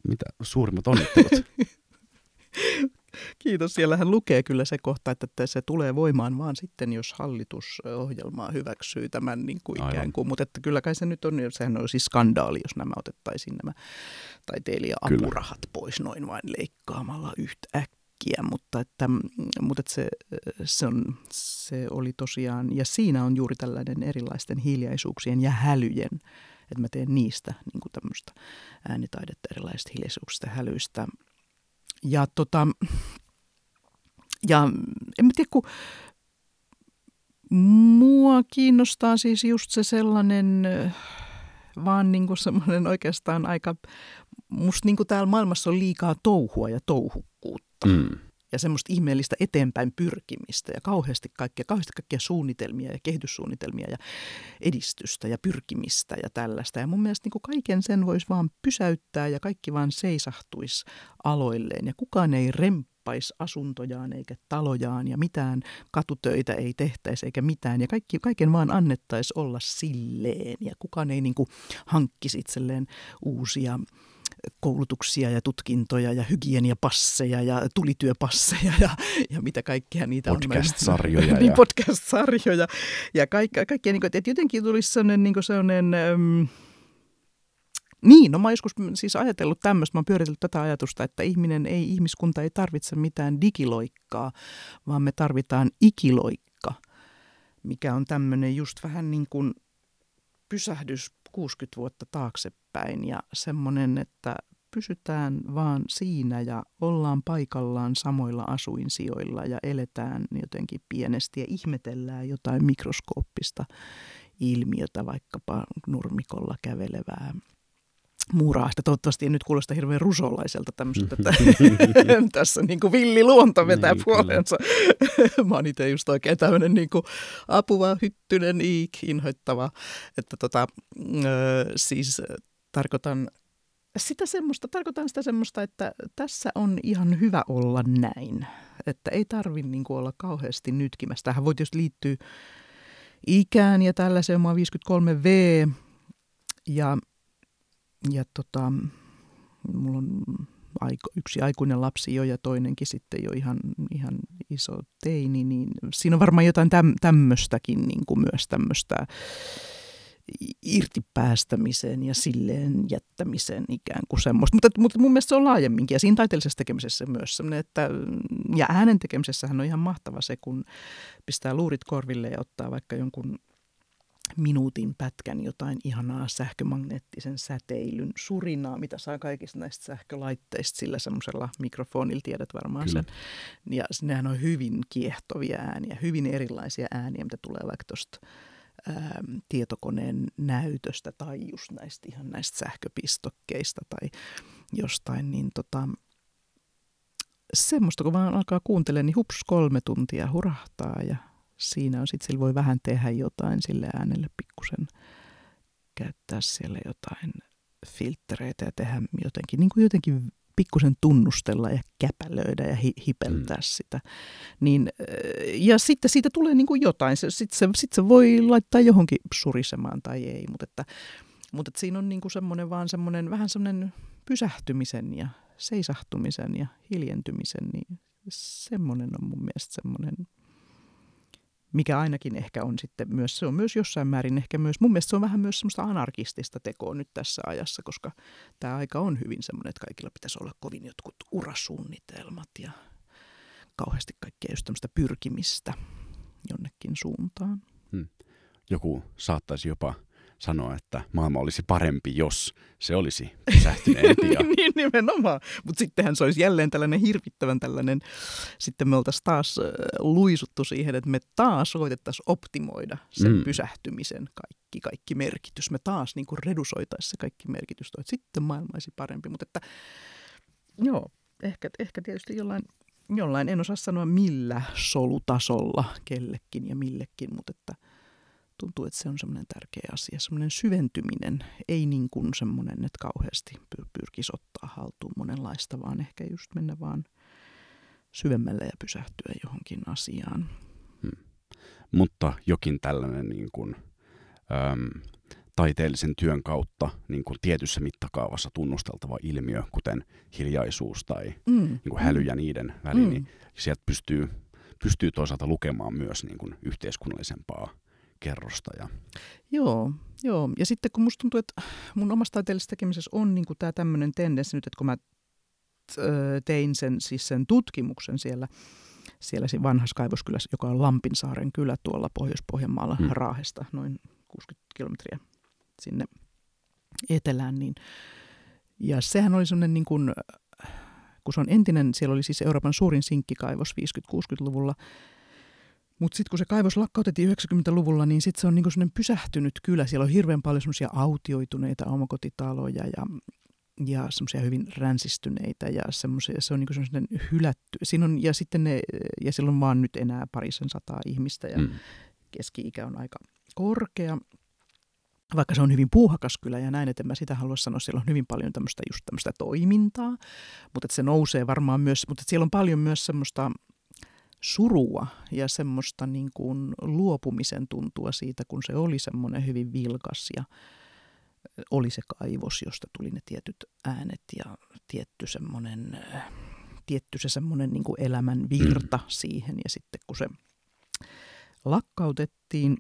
Mitä suurimmat onnittelut? *laughs* Kiitos. Siellähän lukee kyllä se kohta, että se tulee voimaan vaan sitten, jos hallitus ohjelmaa hyväksyy tämän niin kuin ikään kuin. Mutta että kyllä kai se nyt on, sehän on siis skandaali, jos nämä otettaisiin nämä taiteilija-apurahat kyllä. pois noin vain leikkaamalla yhtäkkiä. Mutta, että, mutta että se, se, on, se oli tosiaan, ja siinä on juuri tällainen erilaisten hiljaisuuksien ja hälyjen, että mä teen niistä niin kuin tämmöistä äänitaidetta erilaisista hiljaisuuksista ja hälyistä – ja, tota, ja en mä tiedä, kun mua kiinnostaa siis just se sellainen, vaan niin kuin semmoinen oikeastaan aika, musta niin kuin täällä maailmassa on liikaa touhua ja touhukkuutta. Mm ja semmoista ihmeellistä eteenpäin pyrkimistä ja kauheasti kaikkea, kauheasti kaikkia suunnitelmia ja kehityssuunnitelmia ja edistystä ja pyrkimistä ja tällaista. Ja mun mielestä niin kuin kaiken sen voisi vaan pysäyttää ja kaikki vaan seisahtuisi aloilleen ja kukaan ei remppaisi asuntojaan eikä talojaan ja mitään katutöitä ei tehtäisi eikä mitään. Ja kaikki, kaiken vaan annettaisi olla silleen ja kukaan ei niin kuin hankkisi itselleen uusia koulutuksia ja tutkintoja ja hygieniapasseja ja tulityöpasseja ja, ja mitä kaikkea niitä podcast-sarjoja on. niin, podcast-sarjoja ja kaikkea, kaikkea niin kuin, että jotenkin tulisi sellainen, niin sellainen äm, niin, no mä oon joskus siis ajatellut tämmöistä, mä oon pyöritellyt tätä ajatusta, että ihminen ei, ihmiskunta ei tarvitse mitään digiloikkaa, vaan me tarvitaan ikiloikka, mikä on tämmöinen just vähän niin kuin pysähdys 60 vuotta taaksepäin ja semmoinen, että pysytään vaan siinä ja ollaan paikallaan samoilla asuinsijoilla ja eletään jotenkin pienesti ja ihmetellään jotain mikroskooppista ilmiötä, vaikkapa nurmikolla kävelevää muuraasta. Toivottavasti ei nyt kuulosta hirveän rusolaiselta tämmöistä, että *laughs* tässä niin kuin villi luonto vetää niin, puolensa. *laughs* Mä oon itse just oikein tämmöinen niin kuin apuva, hyttynen, iik, inhoittava. Että tota, ö, siis tarkoitan sitä semmoista, tarkoitan sitä semmoista, että tässä on ihan hyvä olla näin. Että ei tarvi niin kuin olla kauheasti nytkimässä. Tähän voi tietysti liittyä ikään ja tällaiseen. Mä 53V ja ja tota, mulla on aiko, yksi aikuinen lapsi jo ja toinenkin sitten jo ihan, ihan iso teini, niin siinä on varmaan jotain täm, tämmöistäkin niin kuin myös tämmöistä irtipäästämisen ja silleen jättämisen ikään kuin semmoista. Mutta, mutta mun mielestä se on laajemminkin ja siinä taiteellisessa tekemisessä myös semmoinen, että ja äänen tekemisessähän on ihan mahtava se, kun pistää luurit korville ja ottaa vaikka jonkun minuutin pätkän jotain ihanaa sähkömagneettisen säteilyn surinaa, mitä saa kaikista näistä sähkölaitteista sillä semmoisella mikrofonilla, tiedät varmaan Kyllä. sen. Ja nehän on hyvin kiehtovia ääniä, hyvin erilaisia ääniä, mitä tulee vaikka tuosta tietokoneen näytöstä tai just näistä ihan näistä sähköpistokkeista tai jostain, niin tota, semmoista kun vaan alkaa kuuntelemaan, niin hups kolme tuntia hurahtaa ja siinä on sitten, sillä voi vähän tehdä jotain sille äänelle pikkusen, käyttää siellä jotain filtreitä ja tehdä jotenkin, niin kuin jotenkin pikkusen tunnustella ja käpälöidä ja hi- hipeltää mm. sitä. Niin, ja sitten siitä tulee niin kuin jotain. Sitten se, sit se voi laittaa johonkin surisemaan tai ei, mutta, että, mutta että siinä on niin kuin semmoinen vaan semmoinen, vähän semmoinen pysähtymisen ja seisahtumisen ja hiljentymisen, niin semmoinen on mun mielestä semmoinen mikä ainakin ehkä on sitten myös, se on myös jossain määrin ehkä myös, mun mielestä se on vähän myös semmoista anarkistista tekoa nyt tässä ajassa, koska tämä aika on hyvin semmoinen, että kaikilla pitäisi olla kovin jotkut urasuunnitelmat ja kauheasti kaikkea just tämmöistä pyrkimistä jonnekin suuntaan. Hmm. Joku saattaisi jopa sanoa, että maailma olisi parempi, jos se olisi *laughs* pysähtyneempi. Ja... niin nimenomaan. Mutta sittenhän se olisi jälleen tällainen hirvittävän tällainen, sitten me oltaisiin taas luisuttu siihen, että me taas koitettaisiin optimoida sen mm. pysähtymisen kaikki, kaikki merkitys. Me taas niin kuin redusoitaisiin se kaikki merkitys, että sitten maailma olisi parempi. Mutta että joo, ehkä, ehkä tietysti jollain, jollain, en osaa sanoa millä solutasolla kellekin ja millekin, mutta että – tuntuu, että se on semmoinen tärkeä asia, semmoinen syventyminen, ei niin kuin semmoinen, että kauheasti pyrkisi ottaa haltuun monenlaista, vaan ehkä just mennä vaan syvemmälle ja pysähtyä johonkin asiaan. Hmm. Mutta jokin tällainen niin kuin, äm, taiteellisen työn kautta niin kuin tietyssä mittakaavassa tunnusteltava ilmiö, kuten hiljaisuus tai mm. niin kuin häly ja niiden väli, mm. niin sieltä pystyy, pystyy toisaalta lukemaan myös niin kuin yhteiskunnallisempaa kerrosta. Ja... Joo, joo, ja sitten kun musta tuntuu, että mun omassa taiteellisessa tekemisessä on niin tämä tämmöinen tendenssi nyt, että kun mä tein sen, siis sen tutkimuksen siellä, siellä vanhassa kaivoskylässä, joka on Lampinsaaren kylä tuolla Pohjois-Pohjanmaalla hmm. Raahesta, noin 60 kilometriä sinne etelään, niin ja sehän oli sellainen niin kuin, kun se on entinen, siellä oli siis Euroopan suurin sinkkikaivos 50-60-luvulla, mutta sitten kun se kaivos lakkautettiin 90-luvulla, niin sitten se on niinku sellainen pysähtynyt kylä. Siellä on hirveän paljon semmoisia autioituneita omakotitaloja ja, ja semmoisia hyvin ränsistyneitä ja semmoisia, se on niinku semmoinen hylätty. Siinä on, ja sitten ne, ja siellä on vaan nyt enää parisen sataa ihmistä ja mm. keski-ikä on aika korkea. Vaikka se on hyvin puuhakas kylä ja näin, että mä sitä halua sanoa, siellä on hyvin paljon tämmöistä just tämmöistä toimintaa, mutta että se nousee varmaan myös, mutta siellä on paljon myös semmoista surua ja semmoista niin kuin luopumisen tuntua siitä, kun se oli semmoinen hyvin vilkas ja oli se kaivos, josta tuli ne tietyt äänet ja tietty semmoinen, tietty se semmoinen niin kuin elämän virta mm. siihen. Ja sitten kun se lakkautettiin,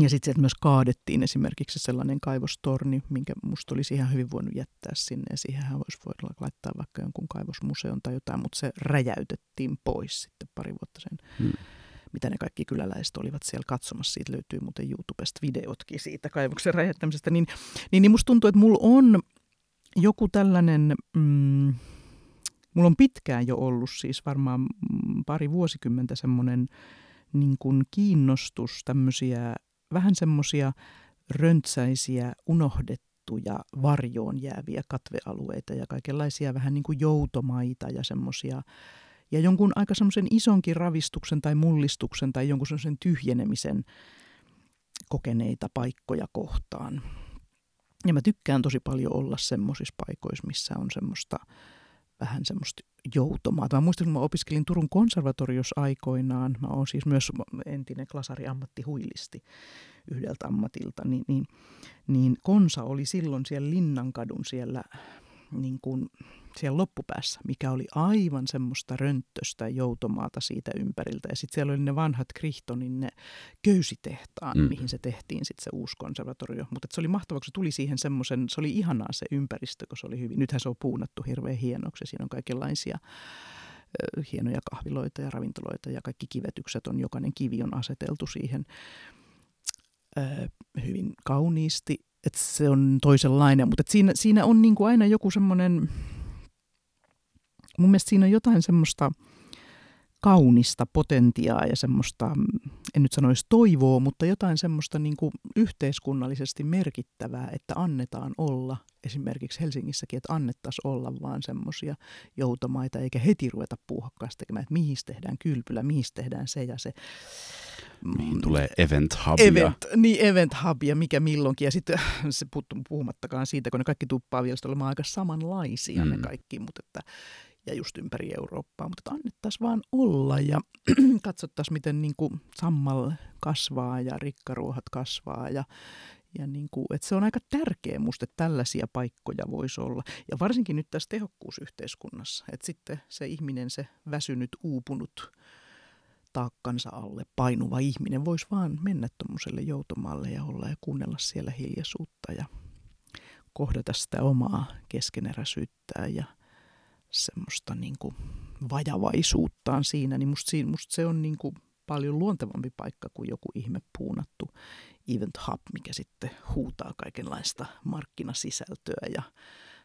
ja sitten sieltä myös kaadettiin esimerkiksi sellainen kaivostorni, minkä musta olisi ihan hyvin voinut jättää sinne. Ja siihenhän voisi voida laittaa vaikka jonkun kaivosmuseon tai jotain, mutta se räjäytettiin pois sitten pari vuotta sen. Hmm. Mitä ne kaikki kyläläiset olivat siellä katsomassa. Siitä löytyy muuten YouTubesta videotkin siitä kaivoksen räjäyttämisestä. Niin, niin, niin musta tuntuu, että mulla on joku tällainen... Mm, mulla on pitkään jo ollut siis varmaan pari vuosikymmentä semmoinen niin kuin kiinnostus tämmöisiä vähän semmoisia röntsäisiä, unohdettuja, varjoon jääviä katvealueita ja kaikenlaisia vähän niin kuin joutomaita ja semmoisia ja jonkun aika semmoisen isonkin ravistuksen tai mullistuksen tai jonkun semmoisen tyhjenemisen kokeneita paikkoja kohtaan. Ja mä tykkään tosi paljon olla semmoisissa paikoissa, missä on semmoista vähän semmoista joutomaata. Mä muistan, kun mä opiskelin Turun konservatoriossa aikoinaan, mä oon siis myös entinen klasari ammattihuilisti yhdeltä ammatilta, niin, niin, niin Konsa oli silloin siellä Linnankadun siellä niin kuin siellä loppupäässä, mikä oli aivan semmoista rönttöstä joutomaata siitä ympäriltä. Ja sitten siellä oli ne vanhat Krihtonin ne köysitehtaan, mm. mihin se tehtiin sitten se uusi konservatorio. Mutta se oli mahtavaa, kun se tuli siihen semmoisen, se oli ihanaa se ympäristö, kun se oli hyvin. Nythän se on puunattu hirveän hienoksi. Siinä on kaikenlaisia hienoja kahviloita ja ravintoloita ja kaikki kivetykset on, jokainen kivi on aseteltu siihen hyvin kauniisti että se on toisenlainen, mutta siinä, siinä on niin kuin aina joku semmoinen, mun mielestä siinä on jotain semmoista kaunista potentiaa ja semmoista, en nyt sanoisi toivoa, mutta jotain semmoista niin kuin yhteiskunnallisesti merkittävää, että annetaan olla, esimerkiksi Helsingissäkin, että annettaisiin olla vaan semmoisia joutomaita, eikä heti ruveta puuhakkaasti tekemään, että mihin tehdään kylpylä, mihin tehdään se ja se. Mihin tulee event hubia. Event, niin, event hubia, mikä milloinkin. Ja sitten *laughs* se puhumattakaan siitä, kun ne kaikki tuppaa vielä olemaan aika samanlaisia mm. ne kaikki, mutta että ja just ympäri Eurooppaa, mutta annettaisiin vaan olla ja *clears throat* katsottaisiin, miten niin kuin sammal kasvaa ja rikkaruohat kasvaa ja, ja niin kuin, että se on aika tärkeä musta, että tällaisia paikkoja voisi olla. Ja varsinkin nyt tässä tehokkuusyhteiskunnassa, että sitten se ihminen, se väsynyt, uupunut, taakkansa alle painuva ihminen voisi vaan mennä tuommoiselle joutomaalle ja olla ja kuunnella siellä hiljaisuutta ja kohdata sitä omaa keskeneräisyyttään ja semmoista niin kuin vajavaisuuttaan siinä, niin musta, musta se on niin kuin paljon luontevampi paikka kuin joku ihme puunattu Event Hub, mikä sitten huutaa kaikenlaista markkinasisältöä ja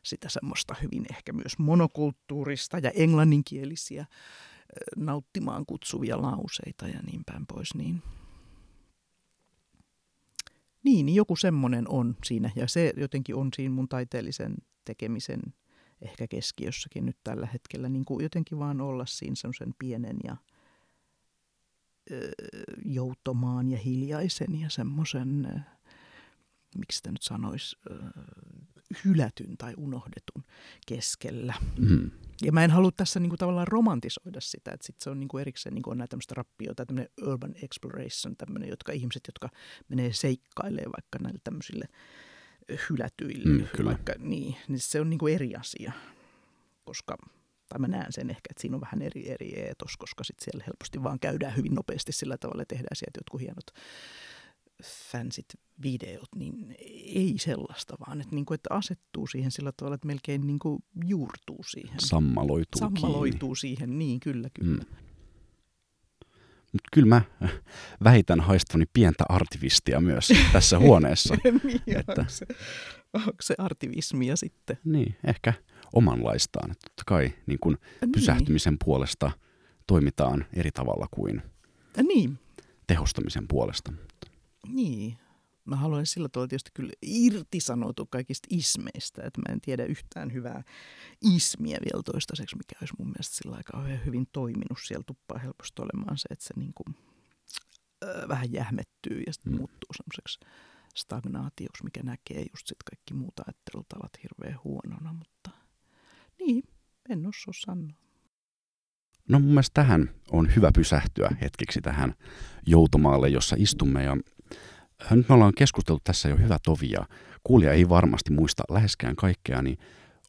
sitä semmoista hyvin ehkä myös monokulttuurista ja englanninkielisiä nauttimaan kutsuvia lauseita ja niin päin pois. Niin, niin, joku semmoinen on siinä ja se jotenkin on siinä mun taiteellisen tekemisen ehkä keskiössäkin nyt tällä hetkellä. Niin kuin jotenkin vaan olla siinä semmoisen pienen ja ö, joutomaan ja hiljaisen ja semmoisen, miksi sitä nyt sanoisi, hylätyn tai unohdetun keskellä. Mm. Ja mä en halua tässä niinku tavallaan romantisoida sitä, että sit se on niinku erikseen niinku on näitä tämmöistä rappioita, tämmöinen urban exploration, tämmöinen, jotka ihmiset, jotka menee seikkailemaan vaikka näille tämmöisille hylätyille, mm, kyllä. vaikka niin, niin se on niinku eri asia, koska tai mä näen sen ehkä, että siinä on vähän eri, eri eetos, koska sitten siellä helposti vaan käydään hyvin nopeasti sillä tavalla, että tehdään sieltä jotkut hienot fansit videot, niin ei sellaista, vaan että, niin kuin, että asettuu siihen sillä tavalla, että melkein niin kuin juurtuu siihen. Sammaloituu Sammaloituu kiinni. siihen, niin kyllä, kyllä. Mm. Mutta kyllä mä *laughs* väitän haistavani pientä artivistia myös tässä *laughs* huoneessa. niin, että, onko, se, onko se artivismia sitten? Niin, ehkä omanlaistaan. Että totta kai niin kun niin. pysähtymisen puolesta toimitaan eri tavalla kuin niin. tehostamisen puolesta. Niin. Mä haluan sillä tavalla tietysti kyllä irtisanoutua kaikista ismeistä, että mä en tiedä yhtään hyvää ismiä vielä toistaiseksi, mikä olisi mun mielestä sillä aika hyvin toiminut. Siellä tuppaa helposti olemaan se, että se niin kuin, äh, vähän jähmettyy ja sitten mm. muuttuu semmoiseksi stagnaatioksi, mikä näkee just sitten kaikki muut ajattelutavat hirveän huonona, mutta niin, en osaa sanoa. No mun mielestä tähän on hyvä pysähtyä hetkeksi tähän joutomaalle, jossa istumme ja nyt me ollaan keskusteltu tässä jo hyvä tovi ja kuulija ei varmasti muista läheskään kaikkea, niin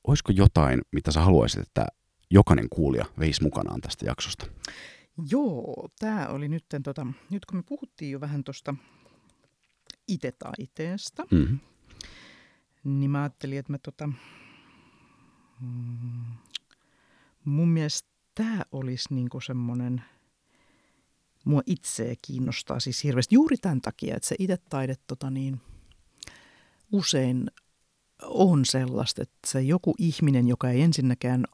olisiko jotain, mitä sä haluaisit, että jokainen kuulija veisi mukanaan tästä jaksosta? Joo, tämä oli nyt, tota, nyt kun me puhuttiin jo vähän tuosta itse taiteesta, mm-hmm. niin mä ajattelin, että mä tota, mm, mun mielestä tämä olisi niinku semmoinen – mua itseä kiinnostaa siis hirveästi juuri tämän takia, että se itse taide tota niin, usein on sellaista, että se joku ihminen, joka ei ensinnäkään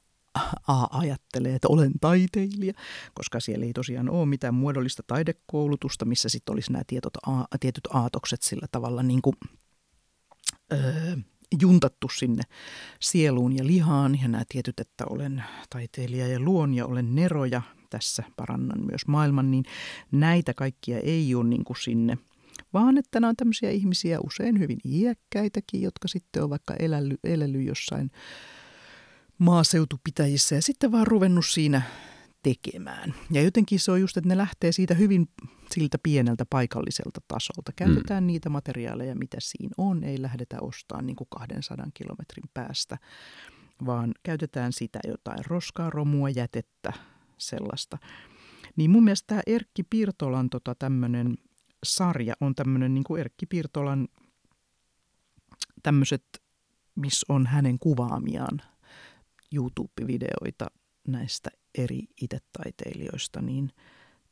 A ajattelee, että olen taiteilija, koska siellä ei tosiaan ole mitään muodollista taidekoulutusta, missä sitten olisi nämä tietot, a, tietyt aatokset sillä tavalla niin kuin, öö, juntattu sinne sieluun ja lihaan. Ja nämä tietyt, että olen taiteilija ja luon ja olen neroja, tässä parannan myös maailman, niin näitä kaikkia ei ole niin kuin sinne vaan että nämä on tämmöisiä ihmisiä, usein hyvin iäkkäitäkin, jotka sitten on vaikka elely, elely jossain maaseutupitäjissä ja sitten vaan ruvennut siinä tekemään. Ja jotenkin se on just, että ne lähtee siitä hyvin siltä pieneltä paikalliselta tasolta. Käytetään mm. niitä materiaaleja, mitä siinä on, ei lähdetä ostamaan niin kuin 200 kilometrin päästä, vaan käytetään sitä jotain roskaa, romua, jätettä, sellaista. Niin mun mielestä tämä Erkki Pirtolan tota, tämmöinen sarja on tämmöinen niin kuin Erkki Pirtolan tämmöiset, missä on hänen kuvaamiaan YouTube-videoita näistä eri itetaiteilijoista, niin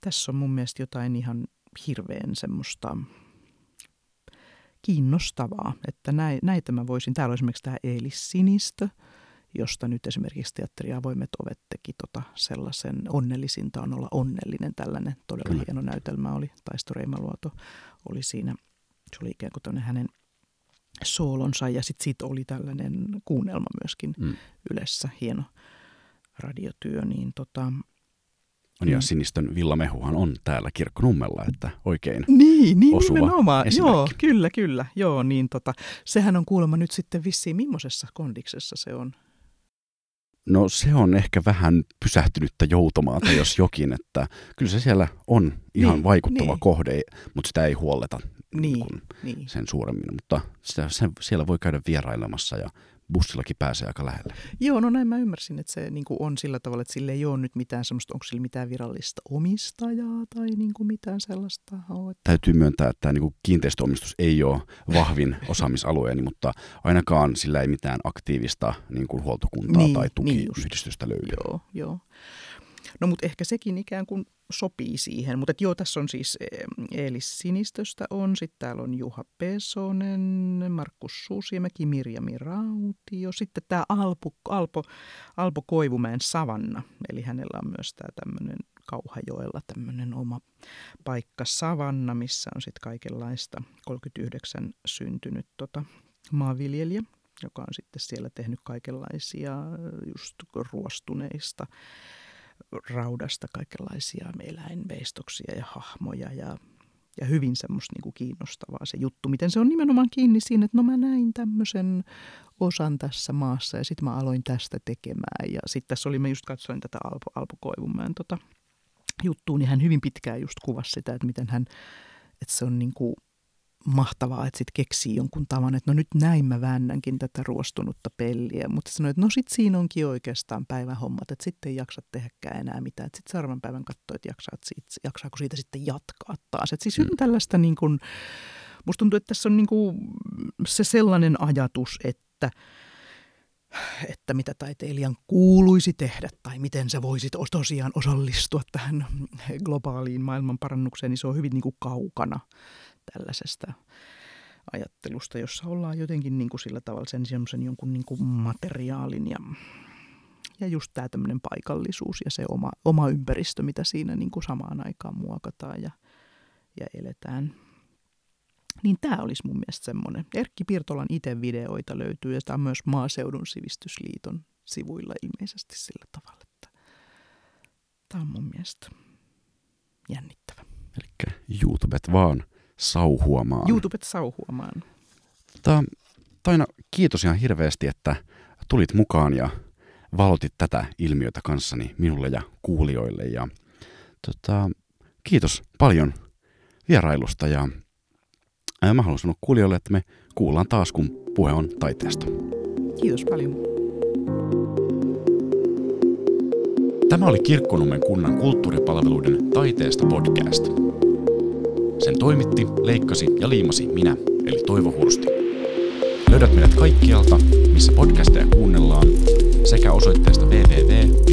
tässä on mun mielestä jotain ihan hirveän semmoista kiinnostavaa, että näitä mä voisin, täällä on esimerkiksi tämä Eelis Sinistö, josta nyt esimerkiksi teatteri Avoimet ovet teki tota sellaisen onnellisinta on olla onnellinen. Tällainen todella Kyllä. hieno näytelmä oli. Taisto Reimaluoto oli siinä. Se oli ikään kuin hänen soolonsa ja sitten siitä oli tällainen kuunnelma myöskin mm. Ylessä. Hieno radiotyö. Niin tota, on ja mm. Sinistön villamehuhan on täällä kirkkonummella, että oikein Niin, niin osuva nimenomaan. Joo, kyllä, kyllä. Joo, niin tota, sehän on kuulemma nyt sitten vissiin millaisessa kondiksessa se on No se on ehkä vähän pysähtynyttä joutomaata, jos jokin, että kyllä se siellä on ihan niin, vaikuttava niin. kohde, mutta sitä ei huoleta niin, niin. sen suuremmin. Mutta sitä, sen, siellä voi käydä vierailemassa ja bussillakin pääsee aika lähelle. Joo, no näin mä ymmärsin, että se niin kuin on sillä tavalla, että sille ei ole nyt mitään semmoista, onko sillä mitään virallista omistajaa tai niin kuin mitään sellaista. Ole. Täytyy myöntää, että tämä niin kuin kiinteistöomistus ei ole vahvin *laughs* osaamisalueeni, mutta ainakaan sillä ei mitään aktiivista niin kuin huoltokuntaa niin, tai tukiyhdistystä niin löydy. Joo, joo. No mutta ehkä sekin ikään kuin sopii siihen. Mutta joo, tässä on siis Eelis Sinistöstä on, sitten täällä on Juha Pesonen, Markus Suusiemäki, Mirjami Rautio, sitten tämä Alpo, Alpo, Alpo Koivumäen Savanna, eli hänellä on myös tämä tämmöinen Kauhajoella tämmöinen oma paikka Savanna, missä on sitten kaikenlaista 39 syntynyt tota, maanviljelijä, joka on sitten siellä tehnyt kaikenlaisia just ruostuneista raudasta kaikenlaisia eläinveistoksia ja hahmoja ja, ja hyvin semmoista niin kuin kiinnostavaa se juttu, miten se on nimenomaan kiinni siinä, että no mä näin tämmöisen osan tässä maassa ja sitten mä aloin tästä tekemään. Ja sitten tässä oli, mä just katsoin tätä Alpo, Alpo Koivumäen tota, juttuun, niin hän hyvin pitkään just kuvasi sitä, että miten hän, että se on niin kuin mahtavaa, että sitten keksii jonkun tavan, että no nyt näin mä väännänkin tätä ruostunutta pelliä. Mutta sanoi, että no sitten siinä onkin oikeastaan päivähommat, että sitten ei jaksa tehdäkään enää mitään. Sitten seuraavan päivän katsoo, että jaksaa, siitä, jaksaako siitä sitten jatkaa taas. Että siis hyvin mm. tällaista niin kuin, musta tuntuu, että tässä on niin kuin se sellainen ajatus, että että mitä taiteilijan kuuluisi tehdä tai miten se voisi tosiaan osallistua tähän globaaliin maailmanparannukseen, niin se on hyvin niin kuin kaukana tällaisesta ajattelusta, jossa ollaan jotenkin niin kuin sillä tavalla sen semmoisen jonkun niin kuin materiaalin ja, ja just tämä tämmöinen paikallisuus ja se oma, oma ympäristö, mitä siinä niin kuin samaan aikaan muokataan ja, ja eletään. Niin tämä olisi mun mielestä semmoinen. Erkki Pirtolan itse videoita löytyy ja tämä on myös Maaseudun sivistysliiton sivuilla ilmeisesti sillä tavalla, että tämä on mun mielestä jännittävä. Eli YouTubet vaan sauhuamaan. YouTubet sauhuamaan. Tota, Taina, kiitos ihan hirveästi, että tulit mukaan ja valotit tätä ilmiötä kanssani minulle ja kuulijoille. Ja, tota, kiitos paljon vierailusta ja ää, mä haluan sanoa kuulijoille, että me kuullaan taas, kun puhe on taiteesta. Kiitos paljon. Tämä oli Kirkkonummen kunnan kulttuuripalveluiden taiteesta podcast. Sen toimitti, leikkasi ja liimasi minä, eli Toivo Hursti. Löydät meidät kaikkialta, missä podcasteja kuunnellaan, sekä osoitteesta www.kirkkonummi.fi.